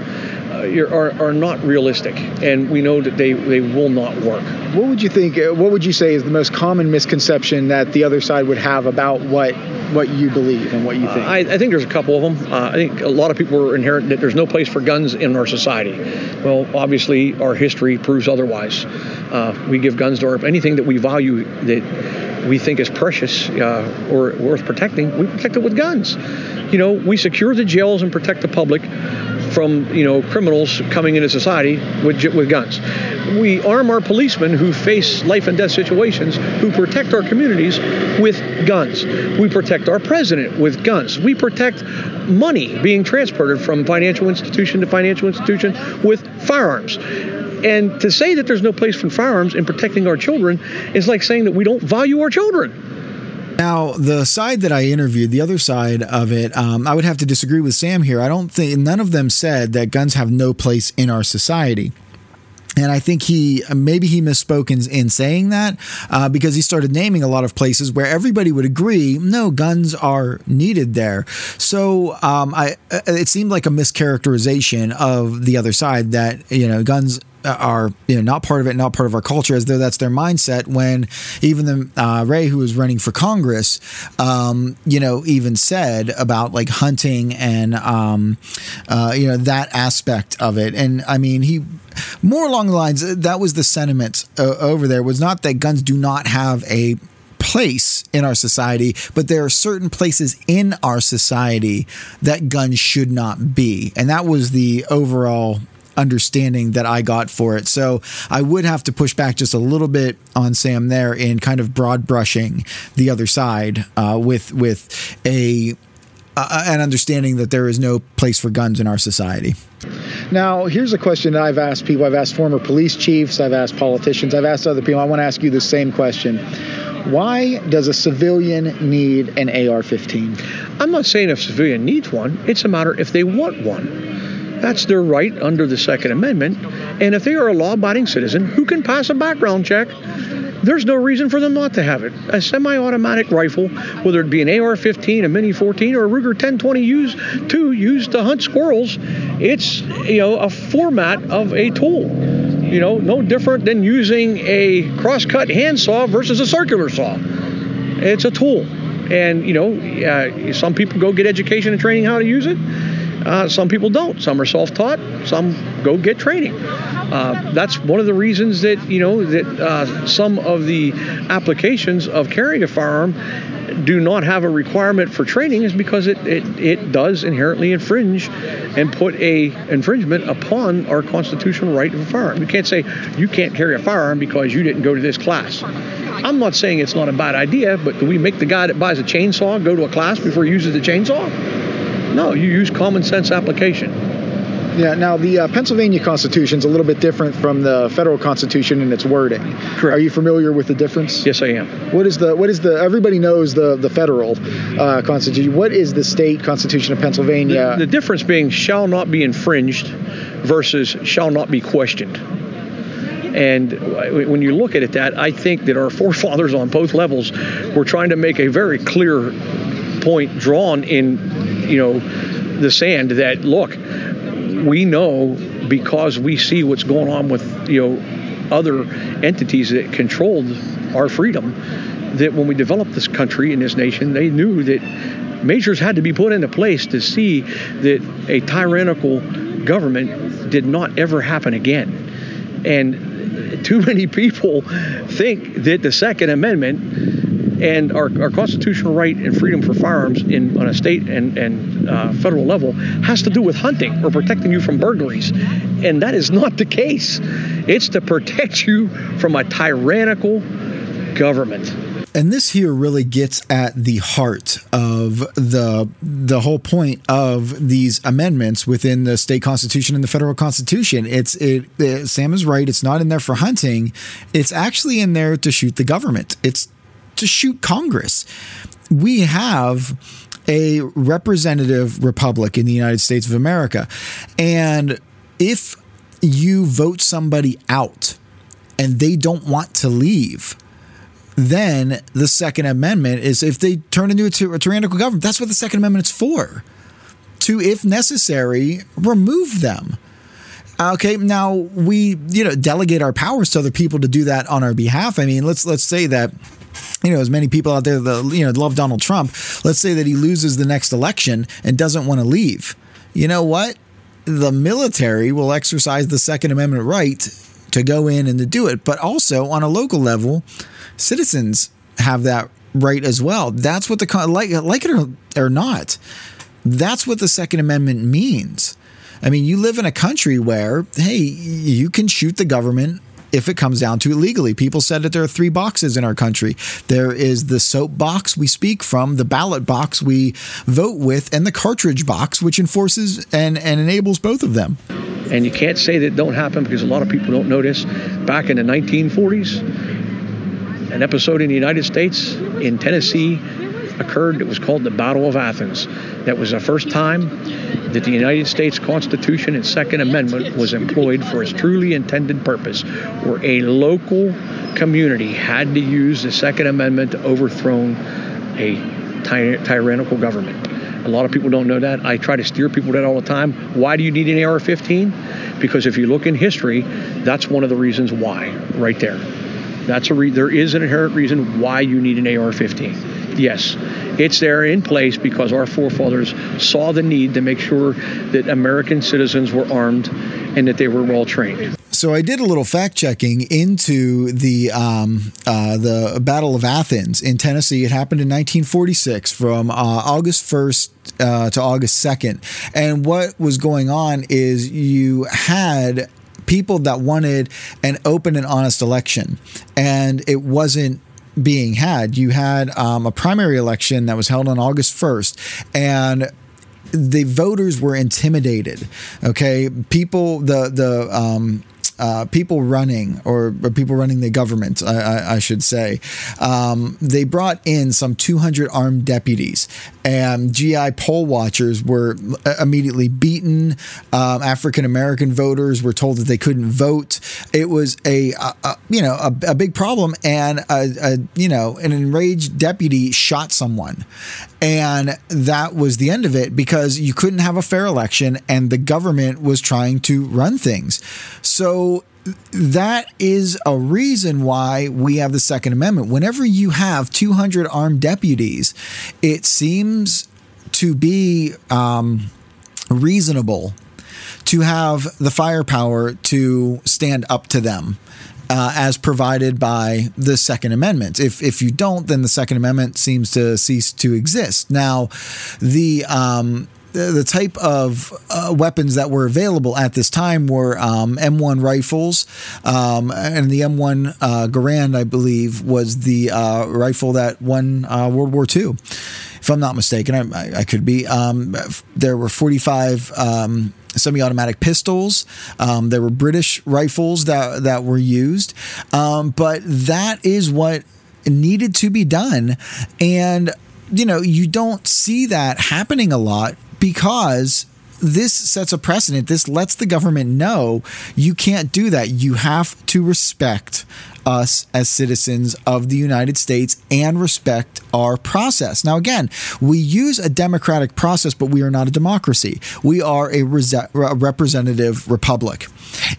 are, are not realistic, and we know that they, they will not work. What would you think? Uh, what would you say is the most common misconception that the other side would have about what what you believe and what you think? Uh, I, I, think there's a couple of them. Uh, I think a lot of people are inherent that there's no place for guns in our society. Well, obviously, our history proves otherwise. Uh, we give guns to our anything that we value that we think is precious uh, or worth protecting. We protect it with guns. You know, we secure the jails and protect the public from you know criminals coming into society with with guns. we arm our policemen who face life and death situations, who protect our communities with guns. We protect our president with guns. We protect money being transported from financial institution to financial institution with firearms. And to say that there's no place for firearms in protecting our children is like saying that we don't value our children. Now, the side that I interviewed, the other side of it, um, I would have to disagree with Sam here. I don't think none of them said that guns have no place in our society. And I think he maybe he misspoke in, in saying that uh, because he started naming a lot of places where everybody would agree, no, guns are needed there. So um, I it seemed like a mischaracterization of the other side that you know guns are you know not part of it, not part of our culture, as though that's their mindset. When even the uh, Ray, who was running for Congress, um, you know, even said about like hunting and um, uh, you know that aspect of it. And I mean, he more along the lines that was the sentiment uh, over there was not that guns do not have a place in our society, but there are certain places in our society that guns should not be. And that was the overall understanding that I got for it. So I would have to push back just a little bit on Sam there in kind of broad brushing the other side uh, with with a uh, an understanding that there is no place for guns in our society. Now, here's a question that I've asked people. I've asked former police chiefs, I've asked politicians, I've asked other people. I want to ask you the same question. Why does a civilian need an AR 15? I'm not saying if a civilian needs one, it's a matter if they want one. That's their right under the Second Amendment. And if they are a law abiding citizen who can pass a background check, there's no reason for them not to have it. A semi automatic rifle, whether it be an AR 15, a Mini 14, or a Ruger 1020 used to used to hunt squirrels, it's you know a format of a tool. You know, no different than using a cross-cut handsaw versus a circular saw. It's a tool, and you know, uh, some people go get education and training how to use it. Uh, some people don't. Some are self-taught. Some go get training. Uh, that's one of the reasons that you know that uh, some of the applications of carrying a firearm do not have a requirement for training is because it, it, it does inherently infringe and put a infringement upon our constitutional right of a firearm. You can't say you can't carry a firearm because you didn't go to this class. I'm not saying it's not a bad idea, but do we make the guy that buys a chainsaw go to a class before he uses the chainsaw? No, you use common sense application. Yeah. Now the uh, Pennsylvania Constitution is a little bit different from the federal Constitution in its wording. Correct. Are you familiar with the difference? Yes, I am. What is the what is the everybody knows the the federal uh, Constitution. What is the state Constitution of Pennsylvania? The, the difference being shall not be infringed versus shall not be questioned. And when you look at it, that I think that our forefathers on both levels were trying to make a very clear point drawn in, you know, the sand that look, we know because we see what's going on with you know other entities that controlled our freedom that when we developed this country and this nation, they knew that measures had to be put into place to see that a tyrannical government did not ever happen again. And too many people think that the Second Amendment and our, our constitutional right and freedom for firearms in on a state and, and uh, federal level has to do with hunting or protecting you from burglaries. And that is not the case. It's to protect you from a tyrannical government and this here really gets at the heart of the the whole point of these amendments within the state constitution and the federal constitution. It's it, it, Sam is right. It's not in there for hunting. It's actually in there to shoot the government. It's to shoot Congress. We have a representative republic in the United States of America. And if you vote somebody out and they don't want to leave, then the Second Amendment is if they turn into a, tyrannical government, that's what the Second Amendment is for. To, if necessary, remove them. Okay, now we you know delegate our powers to other people to do that on our behalf. I mean, let's let's say that you know, as many people out there that you know love Donald Trump, let's say that he loses the next election and doesn't want to leave. You know what? The military will exercise the Second Amendment right to go in and to do it, but also on a local level, citizens have that right as well. That's what the like like it or, or not. That's what the Second Amendment means. I mean, you live in a country where hey, you can shoot the government if it comes down to it legally. People said that there are three boxes in our country. There is the soap box we speak from, the ballot box we vote with, and the cartridge box, which enforces and, and enables both of them. And you can't say that don't happen because a lot of people don't notice. Back in the 1940s, an episode in the United States in Tennessee occurred that was called the Battle of Athens. That was the first time that the United States Constitution and Second Amendment was employed for its truly intended purpose, where a local community had to use the Second Amendment to overthrow a ty- tyrannical government. A lot of people don't know that. I try to steer people that all the time. Why do you need an AR 15? Because if you look in history, that's one of the reasons why, right there. That's a re- there is an inherent reason why you need an AR 15. Yes, it's there in place because our forefathers saw the need to make sure that American citizens were armed and that they were well trained. So I did a little fact checking into the um, uh, the Battle of Athens in Tennessee. It happened in 1946, from uh, August 1st uh, to August 2nd. And what was going on is you had people that wanted an open and honest election, and it wasn't being had. You had um, a primary election that was held on August 1st, and the voters were intimidated. Okay, people, the the um, uh, people running or, or, people running the government, I, I, I should say, um, they brought in some 200 armed deputies, and GI poll watchers were immediately beaten. Um, African American voters were told that they couldn't vote. It was a, a, a you know a, a, big problem, and a, you know an enraged deputy shot someone, and that was the end of it because you couldn't have a fair election, and the government was trying to run things. So that is a reason why we have the Second Amendment. Whenever you have 200 armed deputies, it seems to be um, reasonable to have the firepower to stand up to them. Uh, as provided by the Second Amendment. If if you don't, then the Second Amendment seems to cease to exist. Now, the um, the type of uh, weapons that were available at this time were um, M1 rifles, um, and the M1 uh, Garand, I believe, was the uh, rifle that won uh, World War II. If I'm not mistaken, I, I could be. Um, there were 45 um, semi-automatic pistols. Um, there were British rifles that that were used, um, but that is what needed to be done, and you know you don't see that happening a lot because this sets a precedent. This lets the government know you can't do that. You have to respect us as citizens of the United States and respect our process. Now, again, we use a democratic process, but we are not a democracy. We are a, representative republic.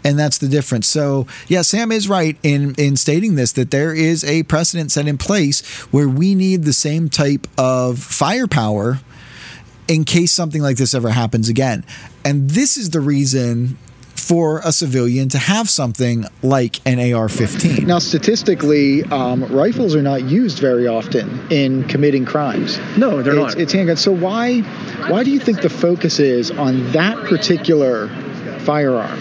And that's the difference. So, yeah, Sam is right in, in stating this that there is a precedent set in place where we need the same type of firepower in case something like this ever happens again. And this is the reason for a civilian to have something like an AR 15. Now, statistically, um, rifles are not used very often in committing crimes. No, they're it's, not. It's handguns. So, why, why do you think the focus is on that particular firearm?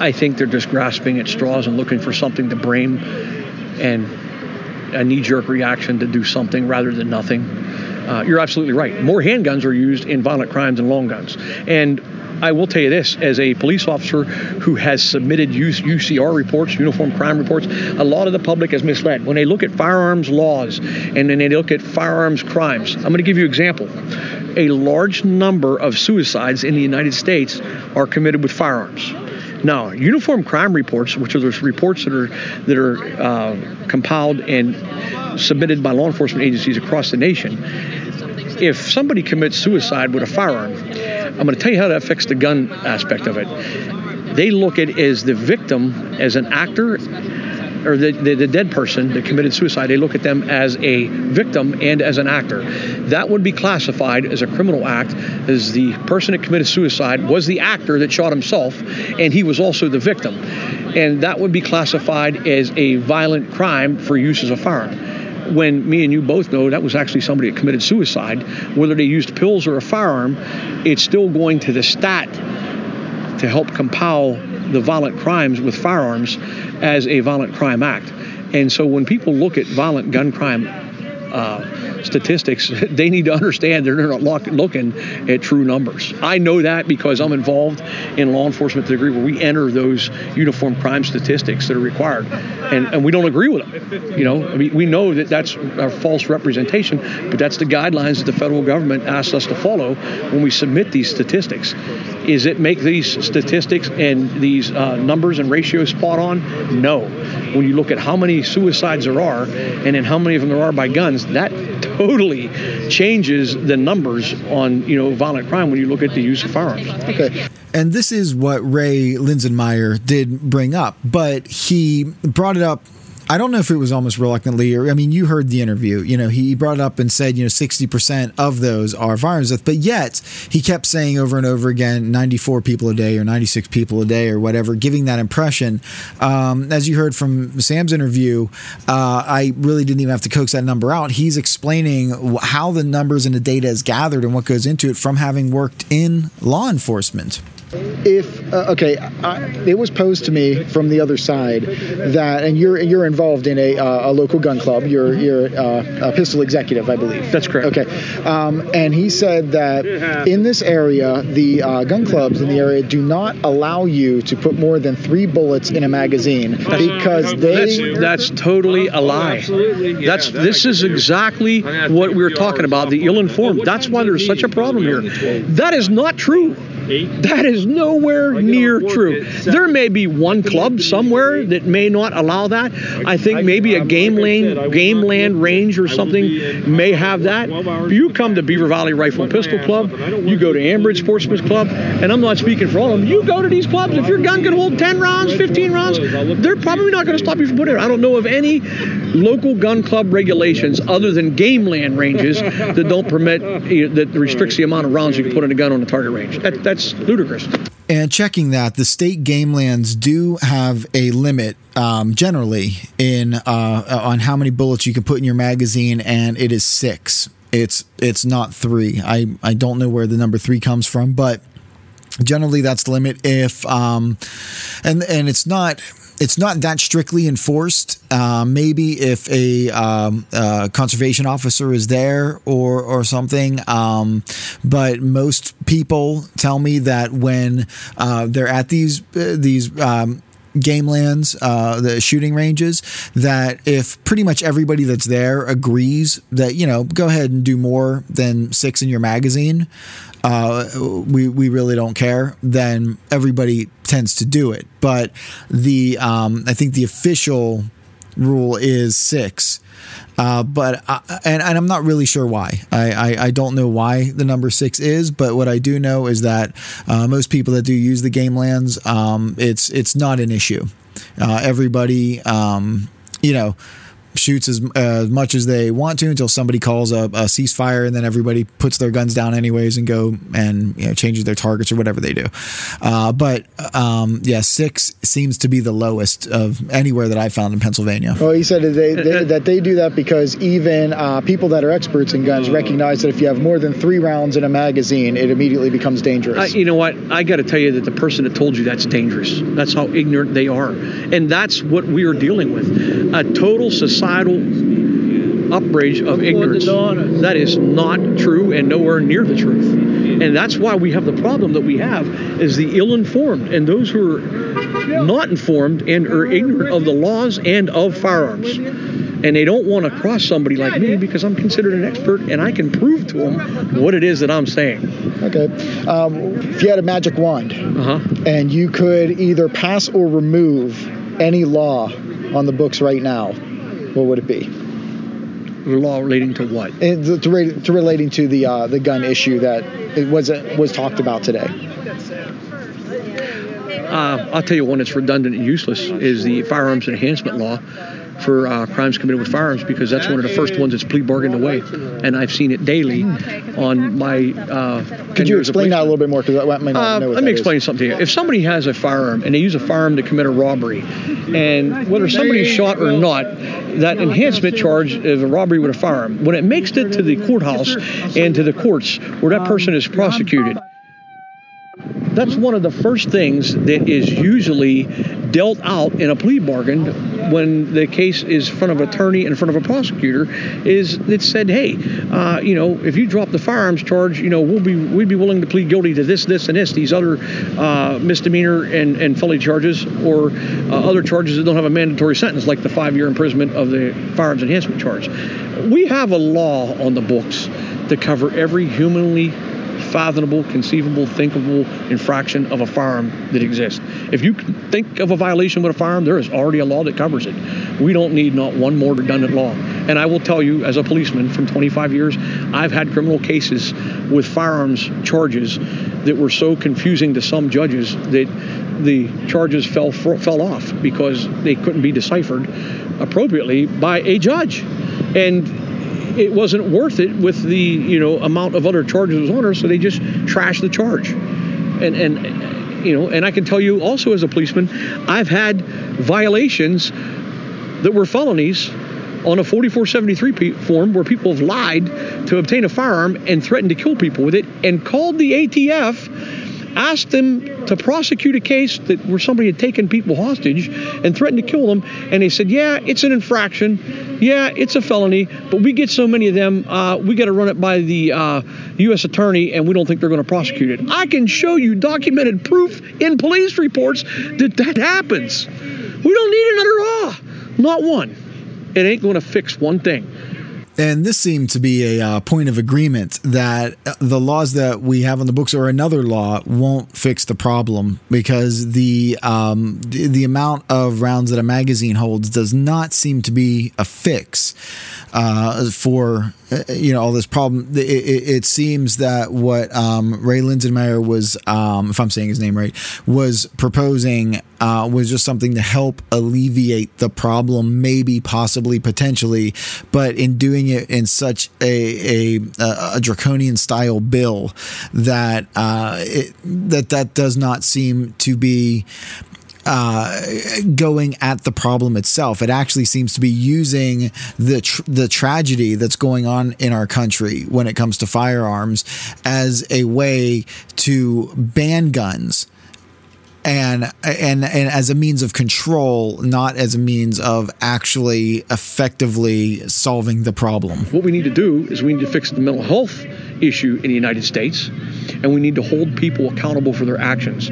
I think they're just grasping at straws and looking for something to blame and a knee jerk reaction to do something rather than nothing. Uh, you're absolutely right. More handguns are used in violent crimes than long guns. And I will tell you this as a police officer who has submitted UCR reports, uniform crime reports, a lot of the public is misled. When they look at firearms laws and then they look at firearms crimes, I'm going to give you an example. A large number of suicides in the United States are committed with firearms. Now, uniform crime reports, which are those reports that are that are uh, compiled and submitted by law enforcement agencies across the nation, if somebody commits suicide with a firearm, I'm going to tell you how that affects the gun aspect of it. They look at as the victim as an actor or the, the, the, dead person that committed suicide, they look at them as a victim and as an actor. That would be classified as a criminal act, as the person that committed suicide was the actor that shot himself, and he was also the victim. And that would be classified as a violent crime for use as a firearm when me and you both know that was actually somebody that committed suicide, whether they used pills or a firearm, it's still going to the stat to help compile the violent crimes with firearms as a violent crime act. And so when people look at violent gun crime uh, statistics, they need to understand they're not look, looking at true numbers. I know that because I'm involved in law enforcement to the degree where we enter those uniform crime statistics that are required, and, and we don't agree with them. You know, I mean, we know that that's a false representation, but that's the guidelines that the federal government asks us to follow when we submit these statistics. Is it make these statistics and these uh, numbers and ratios spot on? No. When you look at how many suicides there are, and then how many of them there are by guns, that totally changes the numbers on you know violent crime when you look at the use of firearms. Okay. And this is what Ray Linsenmayer did bring up, but he brought it up I don't know if it was almost reluctantly or I mean you heard the interview. You know he brought up and said you know 60% of those are firearms deaths. But yet he kept saying over and over again 94 people a day or 96 people a day or whatever giving that impression. Um, as you heard from Sam's interview uh, I really didn't even have to coax that number out. He's explaining how the numbers and the data is gathered and what goes into it from having worked in law enforcement if uh, okay, I, it was posed to me from the other side that, and you're you're involved in a, uh, a local gun club. You're you're uh, a pistol executive, I believe. That's correct. Okay, um, and he said that in this area, the uh, gun clubs in the area do not allow you to put more than three bullets in a magazine because they. That's, that's totally a lie. That's this is exactly what we were talking about. The ill-informed. That's why there's such a problem here. That is not true. That is nowhere near true. There may be one club somewhere that may not allow that. I think maybe a game lane, game land range or something may have that. You come to Beaver Valley Rifle and Pistol Club, you go to Ambridge Sportsman's Club, and I'm not speaking for all of them. You go to these clubs, if your gun can hold 10 rounds, 15 rounds, they're probably not going to stop you from putting it. I don't know of any local gun club regulations other than game land ranges that don't permit, that restricts the amount of rounds you can put in a gun on a target range. That, that's ludicrous. And checking that, the state game lands do have a limit um, generally in uh, on how many bullets you can put in your magazine, and it is six. It's it's not three. I I don't know where the number three comes from, but generally that's the limit. If um, and and it's not it's not that strictly enforced. Uh, maybe if a um, uh, conservation officer is there or or something, um, but most people tell me that when uh, they're at these uh, these um, game lands, uh, the shooting ranges, that if pretty much everybody that's there agrees that, you know, go ahead and do more than six in your magazine, uh, we, we really don't care, then everybody tends to do it. But the, um, I think the official rule is six. Uh, but I, and, and I'm not really sure why. I, I, I, don't know why the number six is, but what I do know is that uh, most people that do use the game lands, um, it's it's not an issue. Uh, everybody, um, you know shoots as, as much as they want to until somebody calls a, a, ceasefire, and then everybody puts their guns down anyways and go and you know changes their targets or whatever they do. Uh, but um, yeah, six seems to be the lowest of anywhere that I found in Pennsylvania. Well, he said that they, they that they do that because even uh, people that are experts in guns recognize that if you have more than three rounds in a magazine, it immediately becomes dangerous. Uh, you know what? I got to tell you that the person that told you that's dangerous. That's how ignorant they are, and that's what we are dealing with. A total society societal upgrade of ignorance. That is not true and nowhere near the truth. And that's why we have the problem that we have is the ill-informed and those who are not informed and are ignorant of the laws and of firearms. And they don't want to cross somebody like me because I'm considered an expert and I can prove to them what it is that I'm saying. Okay. Um, if you had a magic wand uh-huh. and you could either pass or remove any law on the books right now, what would it be? Law relating to what? To, to, to relating to the uh, the gun issue that it was was talked about today. Uh, I'll tell you one that's redundant and useless is the firearms enhancement law for uh, crimes committed with firearms because that's one of the first ones that's plea bargained away, and I've seen it daily on my. Uh, Could you explain that a little bit more? Because I might not know. Uh, let me explain is. something. If somebody has a firearm and they use a firearm to commit a robbery, and whether somebody's shot or not, that enhancement charge is a robbery with a firearm. When it makes it to the courthouse and to the courts where that person is prosecuted that's one of the first things that is usually dealt out in a plea bargain when the case is in front of attorney in front of a prosecutor is it said hey uh, you know if you drop the firearms charge you know we'll be we'd be willing to plead guilty to this this and this these other uh, misdemeanor and, and felony charges or uh, other charges that don't have a mandatory sentence like the five year imprisonment of the firearms enhancement charge. We have a law on the books to cover every humanly fathomable, conceivable, thinkable infraction of a firearm that exists. If you think of a violation with a firearm, there is already a law that covers it. We don't need not one more redundant law. And I will tell you, as a policeman from 25 years, I've had criminal cases with firearms charges that were so confusing to some judges that the charges fell fell off because they couldn't be deciphered appropriately by a judge. And it wasn't worth it with the you know amount of other charges on her, so they just trashed the charge. And and you know, and I can tell you also as a policeman, I've had violations that were felonies on a 4473 form where people have lied to obtain a firearm and threatened to kill people with it and called the ATF, asked them to prosecute a case that where somebody had taken people hostage and threatened to kill them and they said, "Yeah, it's an infraction yeah, it's a felony, but we get so many of them, uh, we got to run it by the uh, U.S. attorney, and we don't think they're going to prosecute it. I can show you documented proof in police reports that that happens. We don't need another law, not one. It ain't going to fix one thing. And this seemed to be a uh, point of agreement that uh, the laws that we have on the books or another law won't fix the problem because the, um, the, the amount of rounds that a magazine holds does not seem to be a fix uh, for you know all this problem. It, it, it seems that what um, Ray Linsenmayer was, um, if I'm saying his name right, was proposing uh, was just something to help alleviate the problem, maybe, possibly, potentially, but in doing it in such a a, a draconian style bill that uh, it, that that does not seem to be uh, going at the problem itself. It actually seems to be using the tr- the tragedy that's going on in our country when it comes to firearms as a way to ban guns and and and as a means of control, not as a means of actually effectively solving the problem. What we need to do is we need to fix the mental health issue in the United States, and we need to hold people accountable for their actions.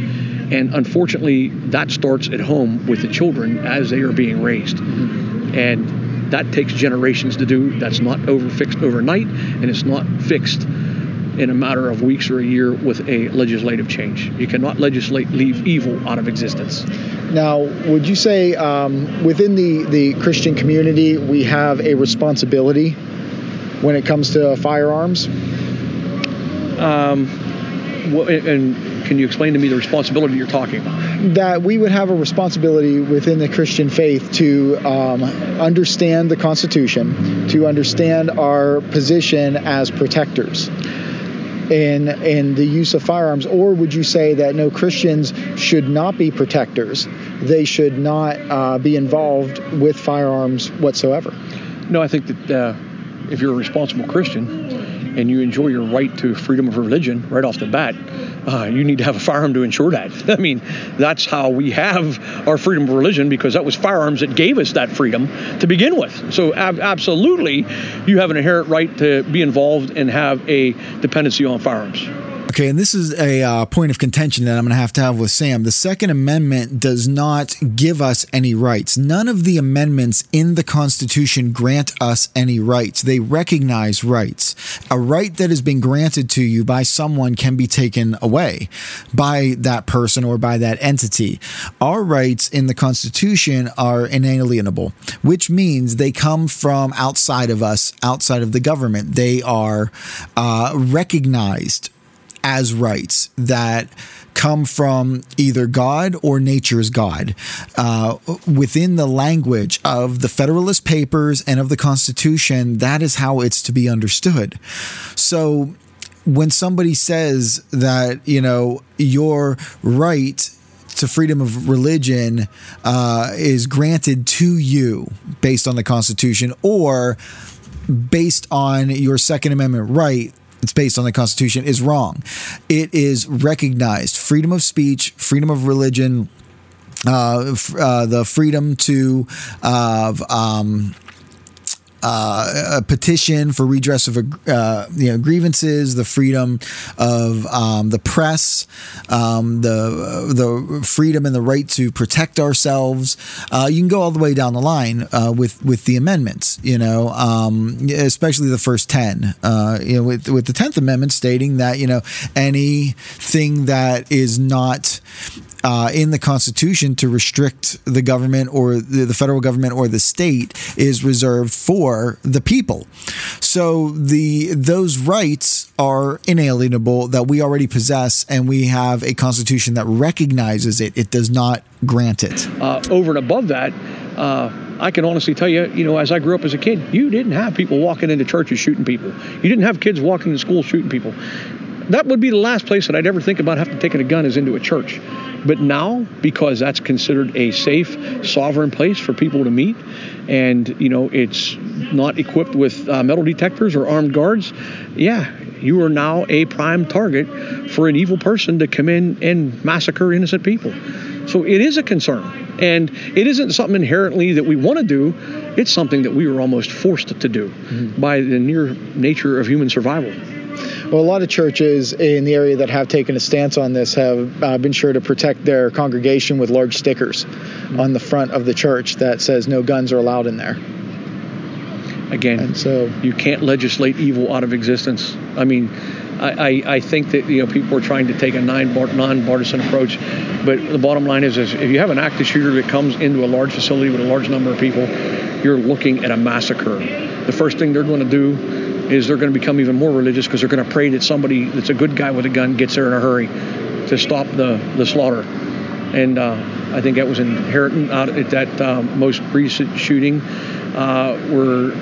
And unfortunately, that starts at home with the children as they are being raised. And that takes generations to do. That's not over fixed overnight, and it's not fixed in a matter of weeks or a year with a legislative change. You cannot legislate leave evil out of existence. Now, would you say um, within the, the Christian community we have a responsibility when it comes to firearms? Um, and can you explain to me the responsibility you're talking about? That we would have a responsibility within the Christian faith to um, understand the Constitution, to understand our position as protectors in in the use of firearms, or would you say that no Christians should not be protectors? They should not uh, be involved with firearms whatsoever. No, I think that uh, if you're a responsible Christian and you enjoy your right to freedom of religion right off the bat, uh, you need to have a firearm to ensure that. I mean, that's how we have our freedom of religion because that was firearms that gave us that freedom to begin with. So, ab- absolutely, you have an inherent right to be involved and have a dependency on firearms. Okay, and this is a uh, point of contention that I'm going to have to have with Sam. The Second Amendment does not give us any rights. None of the amendments in the Constitution grant us any rights. They recognize rights. A right that has been granted to you by someone can be taken away by that person or by that entity. Our rights in the Constitution are inalienable, which means they come from outside of us, outside of the government. They are uh, recognized as rights that come from either God or nature's God. Uh, within the language of the Federalist Papers and of the Constitution, that is how it's to be understood. So when somebody says that, you know, your right to freedom of religion uh, is granted to you based on the Constitution or based on your Second Amendment right, it's based on the Constitution is wrong. It is recognized freedom of speech, freedom of religion, uh, f- uh, the freedom to uh, um, uh, a petition for redress of uh, you know grievances, the freedom of um, the press, um, the the freedom and the right to protect ourselves. Uh, you can go all the way down the line uh, with with the amendments. You know, um, especially the first ten. Uh, you know, with with the Tenth Amendment stating that you know anything that is not uh, in the Constitution to restrict the government or the, the, federal government or the state is reserved for the people. So the those rights are inalienable that we already possess, and we have a Constitution that recognizes it. It does not grant it. Uh, over and above that. Uh, I can honestly tell you, you know, as I grew up as a kid, you didn't have people walking into churches shooting people. You didn't have kids walking to school shooting people. That would be the last place that I'd ever think about having to taken a gun is into a church. But now, because that's considered a safe, sovereign place for people to meet, and you know it's not equipped with uh, metal detectors or armed guards, yeah, you are now a prime target for an evil person to come in and massacre innocent people. So it is a concern, and it isn't something inherently that we want to do. It's something that we were almost forced to do mm-hmm. by the near nature of human survival. Well, a lot of churches in the area that have taken a stance on this have uh, been sure to protect their congregation with large stickers mm-hmm. on the front of the church that says no guns are allowed in there. Again, and so you can't legislate evil out of existence. I mean, I, I, I think that you know people are trying to take a non-partisan approach, but the bottom line is, is if you have an active shooter that comes into a large facility with a large number of people, you're looking at a massacre. The first thing they're going to do is they're going to become even more religious because they're going to pray that somebody that's a good guy with a gun gets there in a hurry to stop the, the slaughter. And uh, I think that was inherent out at that uh, most recent shooting, uh, where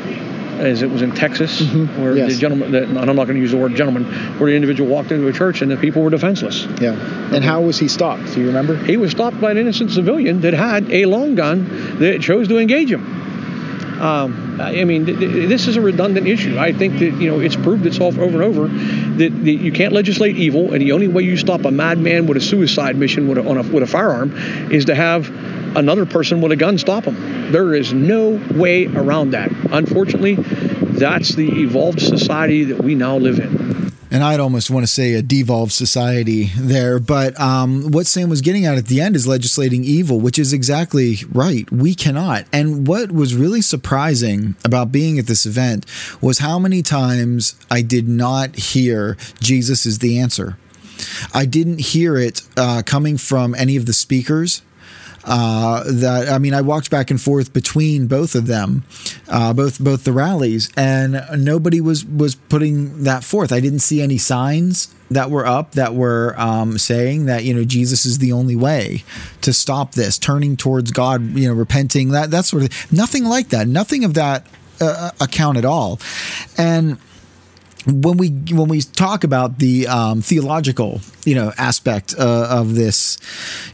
as it was in Texas, mm-hmm. where yes. the gentleman, that, and I'm not going to use the word gentleman, where the individual walked into a church and the people were defenseless. Yeah. And how was he stopped? Do you remember? He was stopped by an innocent civilian that had a long gun that chose to engage him. Um, I mean, th- th- this is a redundant issue. I think that you know it's proved itself over and over that, that you can't legislate evil, and the only way you stop a madman with a suicide mission with a, a, with a firearm is to have another person with a gun stop him. There is no way around that. Unfortunately, that's the evolved society that we now live in and I'd almost want to say a devolved society there. But um, what Sam was getting at at the end is legislating evil, which is exactly right. We cannot. And what was really surprising about being at this event was how many times I did not hear Jesus is the answer. I didn't hear it uh, coming from any of the speakers uh, that I mean, I walked back and forth between both of them, uh, both both the rallies, and nobody was was putting that forth. I didn't see any signs that were up that were um, saying that you know Jesus is the only way to stop this, turning towards God, you know, repenting. That that sort of nothing like that. Nothing of that uh, account at all, and when we when we talk about the um, theological you know aspect uh, of this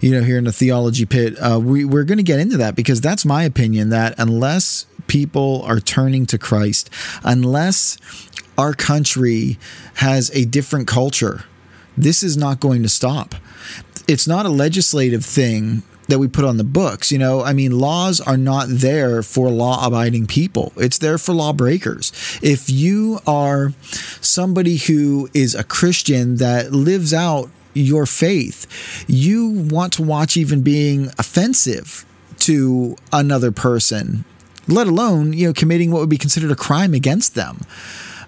you know here in the theology pit uh, we, we're going to get into that because that's my opinion that unless people are turning to christ unless our country has a different culture this is not going to stop. It's not a legislative thing that we put on the books. You know, I mean, laws are not there for law abiding people, it's there for lawbreakers. If you are somebody who is a Christian that lives out your faith, you want to watch even being offensive to another person, let alone, you know, committing what would be considered a crime against them.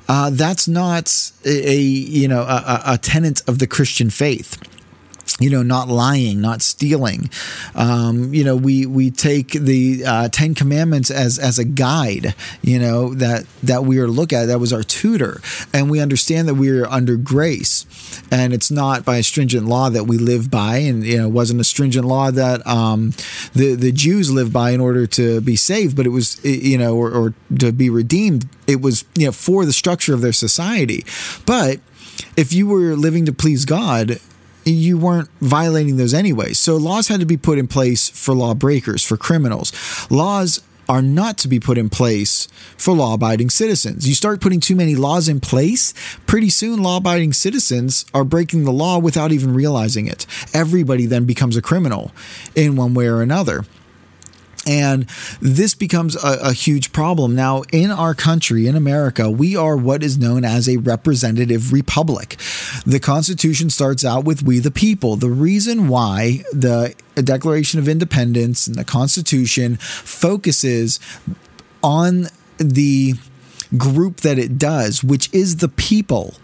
Uh, that's not a, a you know a, a tenet of the Christian faith you know, not lying, not stealing. Um, you know, we we take the uh, Ten Commandments as as a guide. You know that that we are look at. That was our tutor, and we understand that we are under grace, and it's not by a stringent law that we live by, and you know, it wasn't a stringent law that um, the the Jews lived by in order to be saved, but it was you know, or, or to be redeemed. It was you know for the structure of their society, but if you were living to please God, you weren't violating those anyway. So laws had to be put in place for lawbreakers, for criminals. Laws are not to be put in place for law abiding citizens. You start putting too many laws in place, pretty soon law abiding citizens are breaking the law without even realizing it. Everybody then becomes a criminal in one way or another. And this becomes a, a, huge problem. Now, in our country, in America, we are what is known as a representative republic. The Constitution starts out with we the people. The reason why the Declaration of Independence and the Constitution focuses on the group that it does, which is the people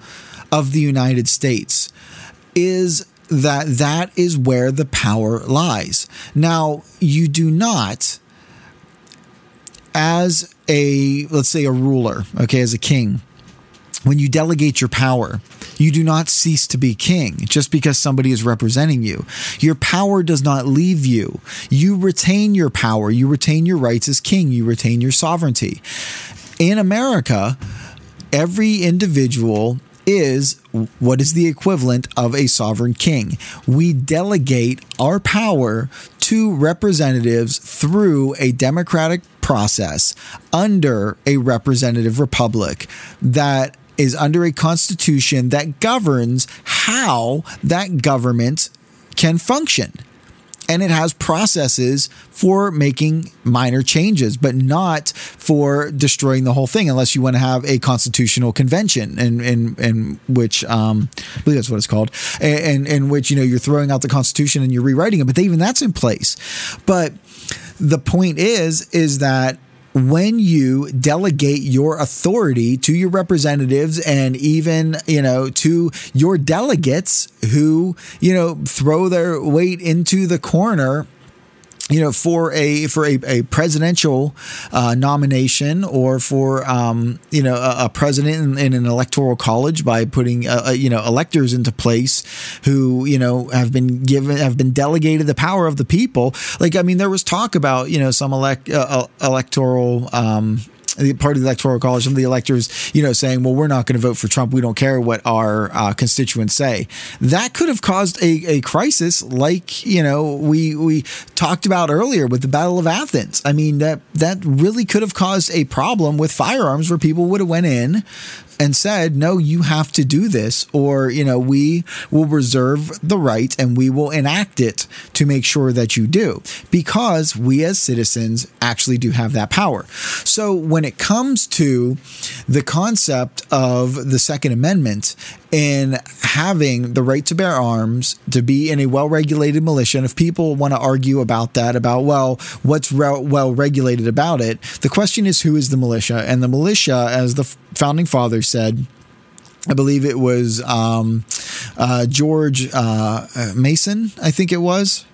of the United States, is that that is where the power lies. Now, you do not as a let's say a ruler, okay, as a king, when you delegate your power, you do not cease to be king just because somebody is representing you. Your power does not leave you. You retain your power, you retain your rights as king, you retain your sovereignty. In America, every individual is what is the equivalent of a sovereign king. We delegate our power to representatives through a democratic process under a representative republic that is under a constitution that governs how that government can function and it has processes for making minor changes, but not for destroying the whole thing, unless you want to have a constitutional convention, in in, in which um, I believe that's what it's called, and in which you know you're throwing out the Constitution and you're rewriting it, but even that's in place. But the point is, is that when you delegate your authority to your representatives and even, you know, to your delegates who, you know, throw their weight into the corner you know, for a for a, a presidential uh, nomination or for um, you know a, a president in, in, an electoral college by putting uh, uh, you know electors into place who you know have been given have been delegated the power of the people. Like I mean, there was talk about you know some elect uh, uh electoral um, part of the electoral college, some of the electors, you know, saying, "Well, we're not going to vote for Trump. We don't care what our uh, constituents say." That could have caused a, a crisis, like you know we we talked about earlier with the Battle of Athens. I mean, that that really could have caused a problem with firearms, where people would have went in and said, no, you have to do this, or, you know, we will reserve the right and we will enact it to make sure that you do, because we as citizens actually do have that power. So when it comes to the concept of the Second Amendment in having the right to bear arms, to be in a well regulated militia. And if people want to argue about that, about, well, what's re- well regulated about it, the question is who is the militia? And the militia, as the founding fathers said, I believe it was um, uh, George uh, Mason, I think it was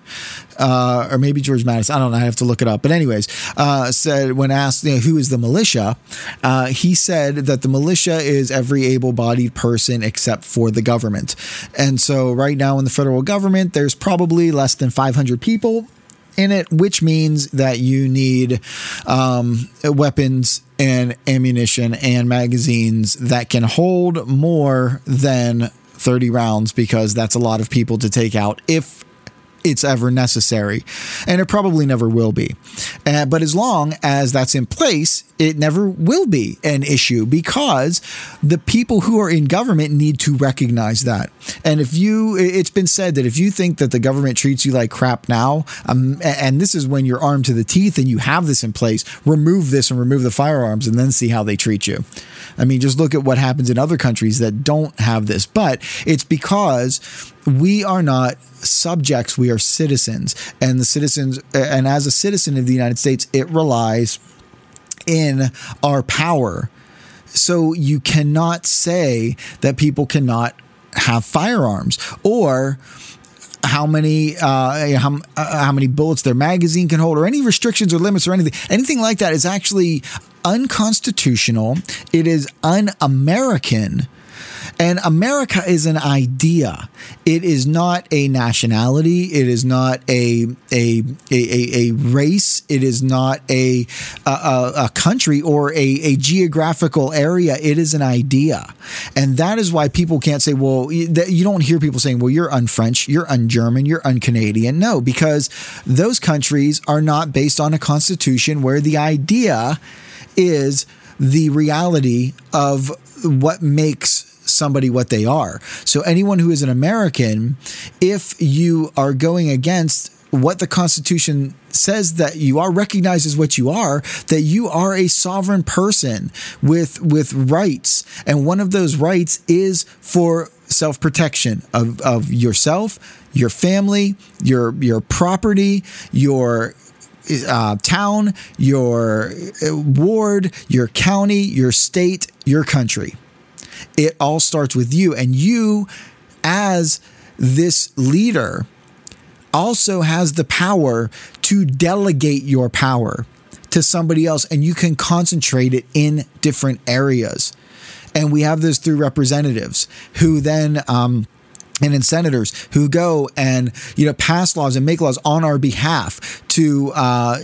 uh, or maybe George Madison. I don't know. I have to look it up. But anyways, uh, said when asked you know, who is the militia, uh, he said that the militia is every able-bodied person except for the government. And so right now in the federal government, there's probably less than 500 people in it, which means that you need um, weapons and ammunition and magazines that can hold more than 30 rounds because that's a lot of people to take out if it's ever necessary. And it probably never will be. Uh, but as long as that's in place, it never will be an issue because the people who are in government need to recognize that. And if you, it's been said that if you think that the government treats you like crap now, um, and this is when you're armed to the teeth and you have this in place, remove this and remove the firearms and then see how they treat you. I mean, just look at what happens in other countries that don't have this. But it's because we are not subjects, we are citizens. And the citizens, and as a citizen of the United States, it relies in our power. So you cannot say that people cannot have firearms or how many uh, how, uh, how many bullets their magazine can hold or any restrictions or limits or anything anything like that is actually unconstitutional it is un-american And America is an idea. It is not a nationality. It is not a a a, a race. It is not a a, a country or a, a geographical area. It is an idea, and that is why people can't say, "Well, you don't hear people saying, well, you're un-French, you're un-German, you're un-Canadian." No, because those countries are not based on a constitution where the idea is the reality of what makes somebody what they are. So anyone who is an American, if you are going against what the Constitution says that you are recognized as what you are, that you are a sovereign person with with rights, and one of those rights is for self protection of, of yourself, your family, your your property, your uh, town, your uh, ward, your county, your state, your country. It all starts with you. And you, as this leader, also has the power to delegate your power to somebody else, and you can concentrate it in different areas. And we have this through representatives who then, um, and in senators who go and you know pass laws and make laws on our behalf to uh,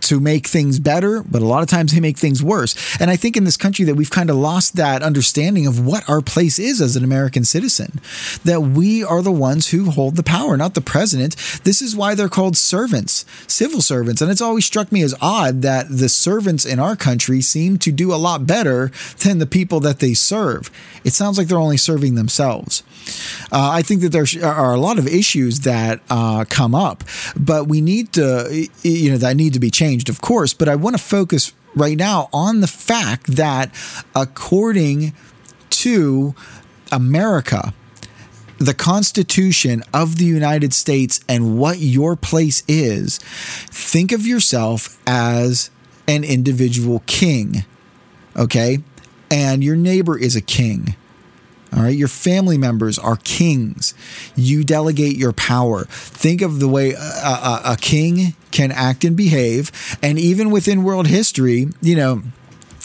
to make things better, but a lot of times they make things worse. And I think in this country that we've kind of lost that understanding of what our place is as an American citizen, that we are the ones who hold the power, not the president. This is why they're called servants, civil servants. And it's always struck me as odd that the servants in our country seem to do a lot better than the people that they serve. It sounds like they're only serving themselves. Uh, I think that there are a lot of issues that uh, come up, but we need to you know, that need to be changed, of course. But I want to focus right now on the fact that according to America, the Constitution of the United States and what your place is, think of yourself as an individual king, okay? And your neighbor is a king. All right, your family members are kings. You delegate your power. Think of the way a, a, a, king can act and behave. And even within world history, you know,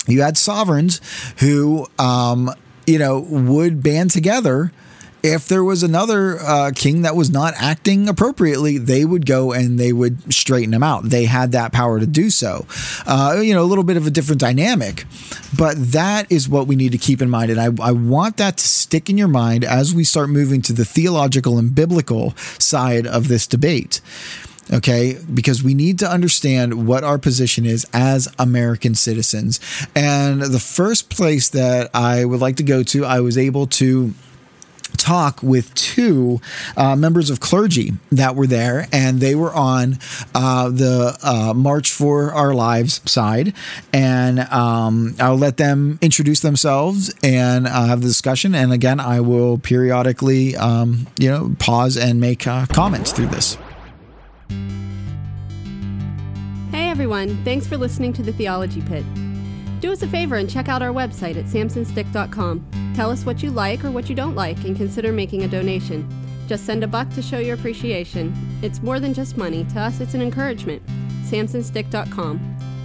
you had sovereigns who, um, you know, would band together if there was another uh, king that was not acting appropriately, they would go and they would straighten him out. They had that power to do so. Uh, you know, a little bit of a different dynamic, but that is what we need to keep in mind. And I, I want that to stick in your mind as we start moving to the theological and biblical side of this debate okay? Because we need to understand what our position is as American citizens. And the first place that I would like to go to, I was able to talk with two uh, members of clergy that were there, and they were on uh, the uh, March for Our Lives side. And um, I'll let them introduce themselves and uh, have the discussion. And again, I will periodically, um, you know, pause and make uh, comments through this. Hey everyone, thanks for listening to the Theology Pit. Do us a favor and check out our website at samsonstick.com. Tell us what you like or what you don't like and consider making a donation. Just send a buck to show your appreciation. It's more than just money. To us, it's an encouragement. samsonstick.com.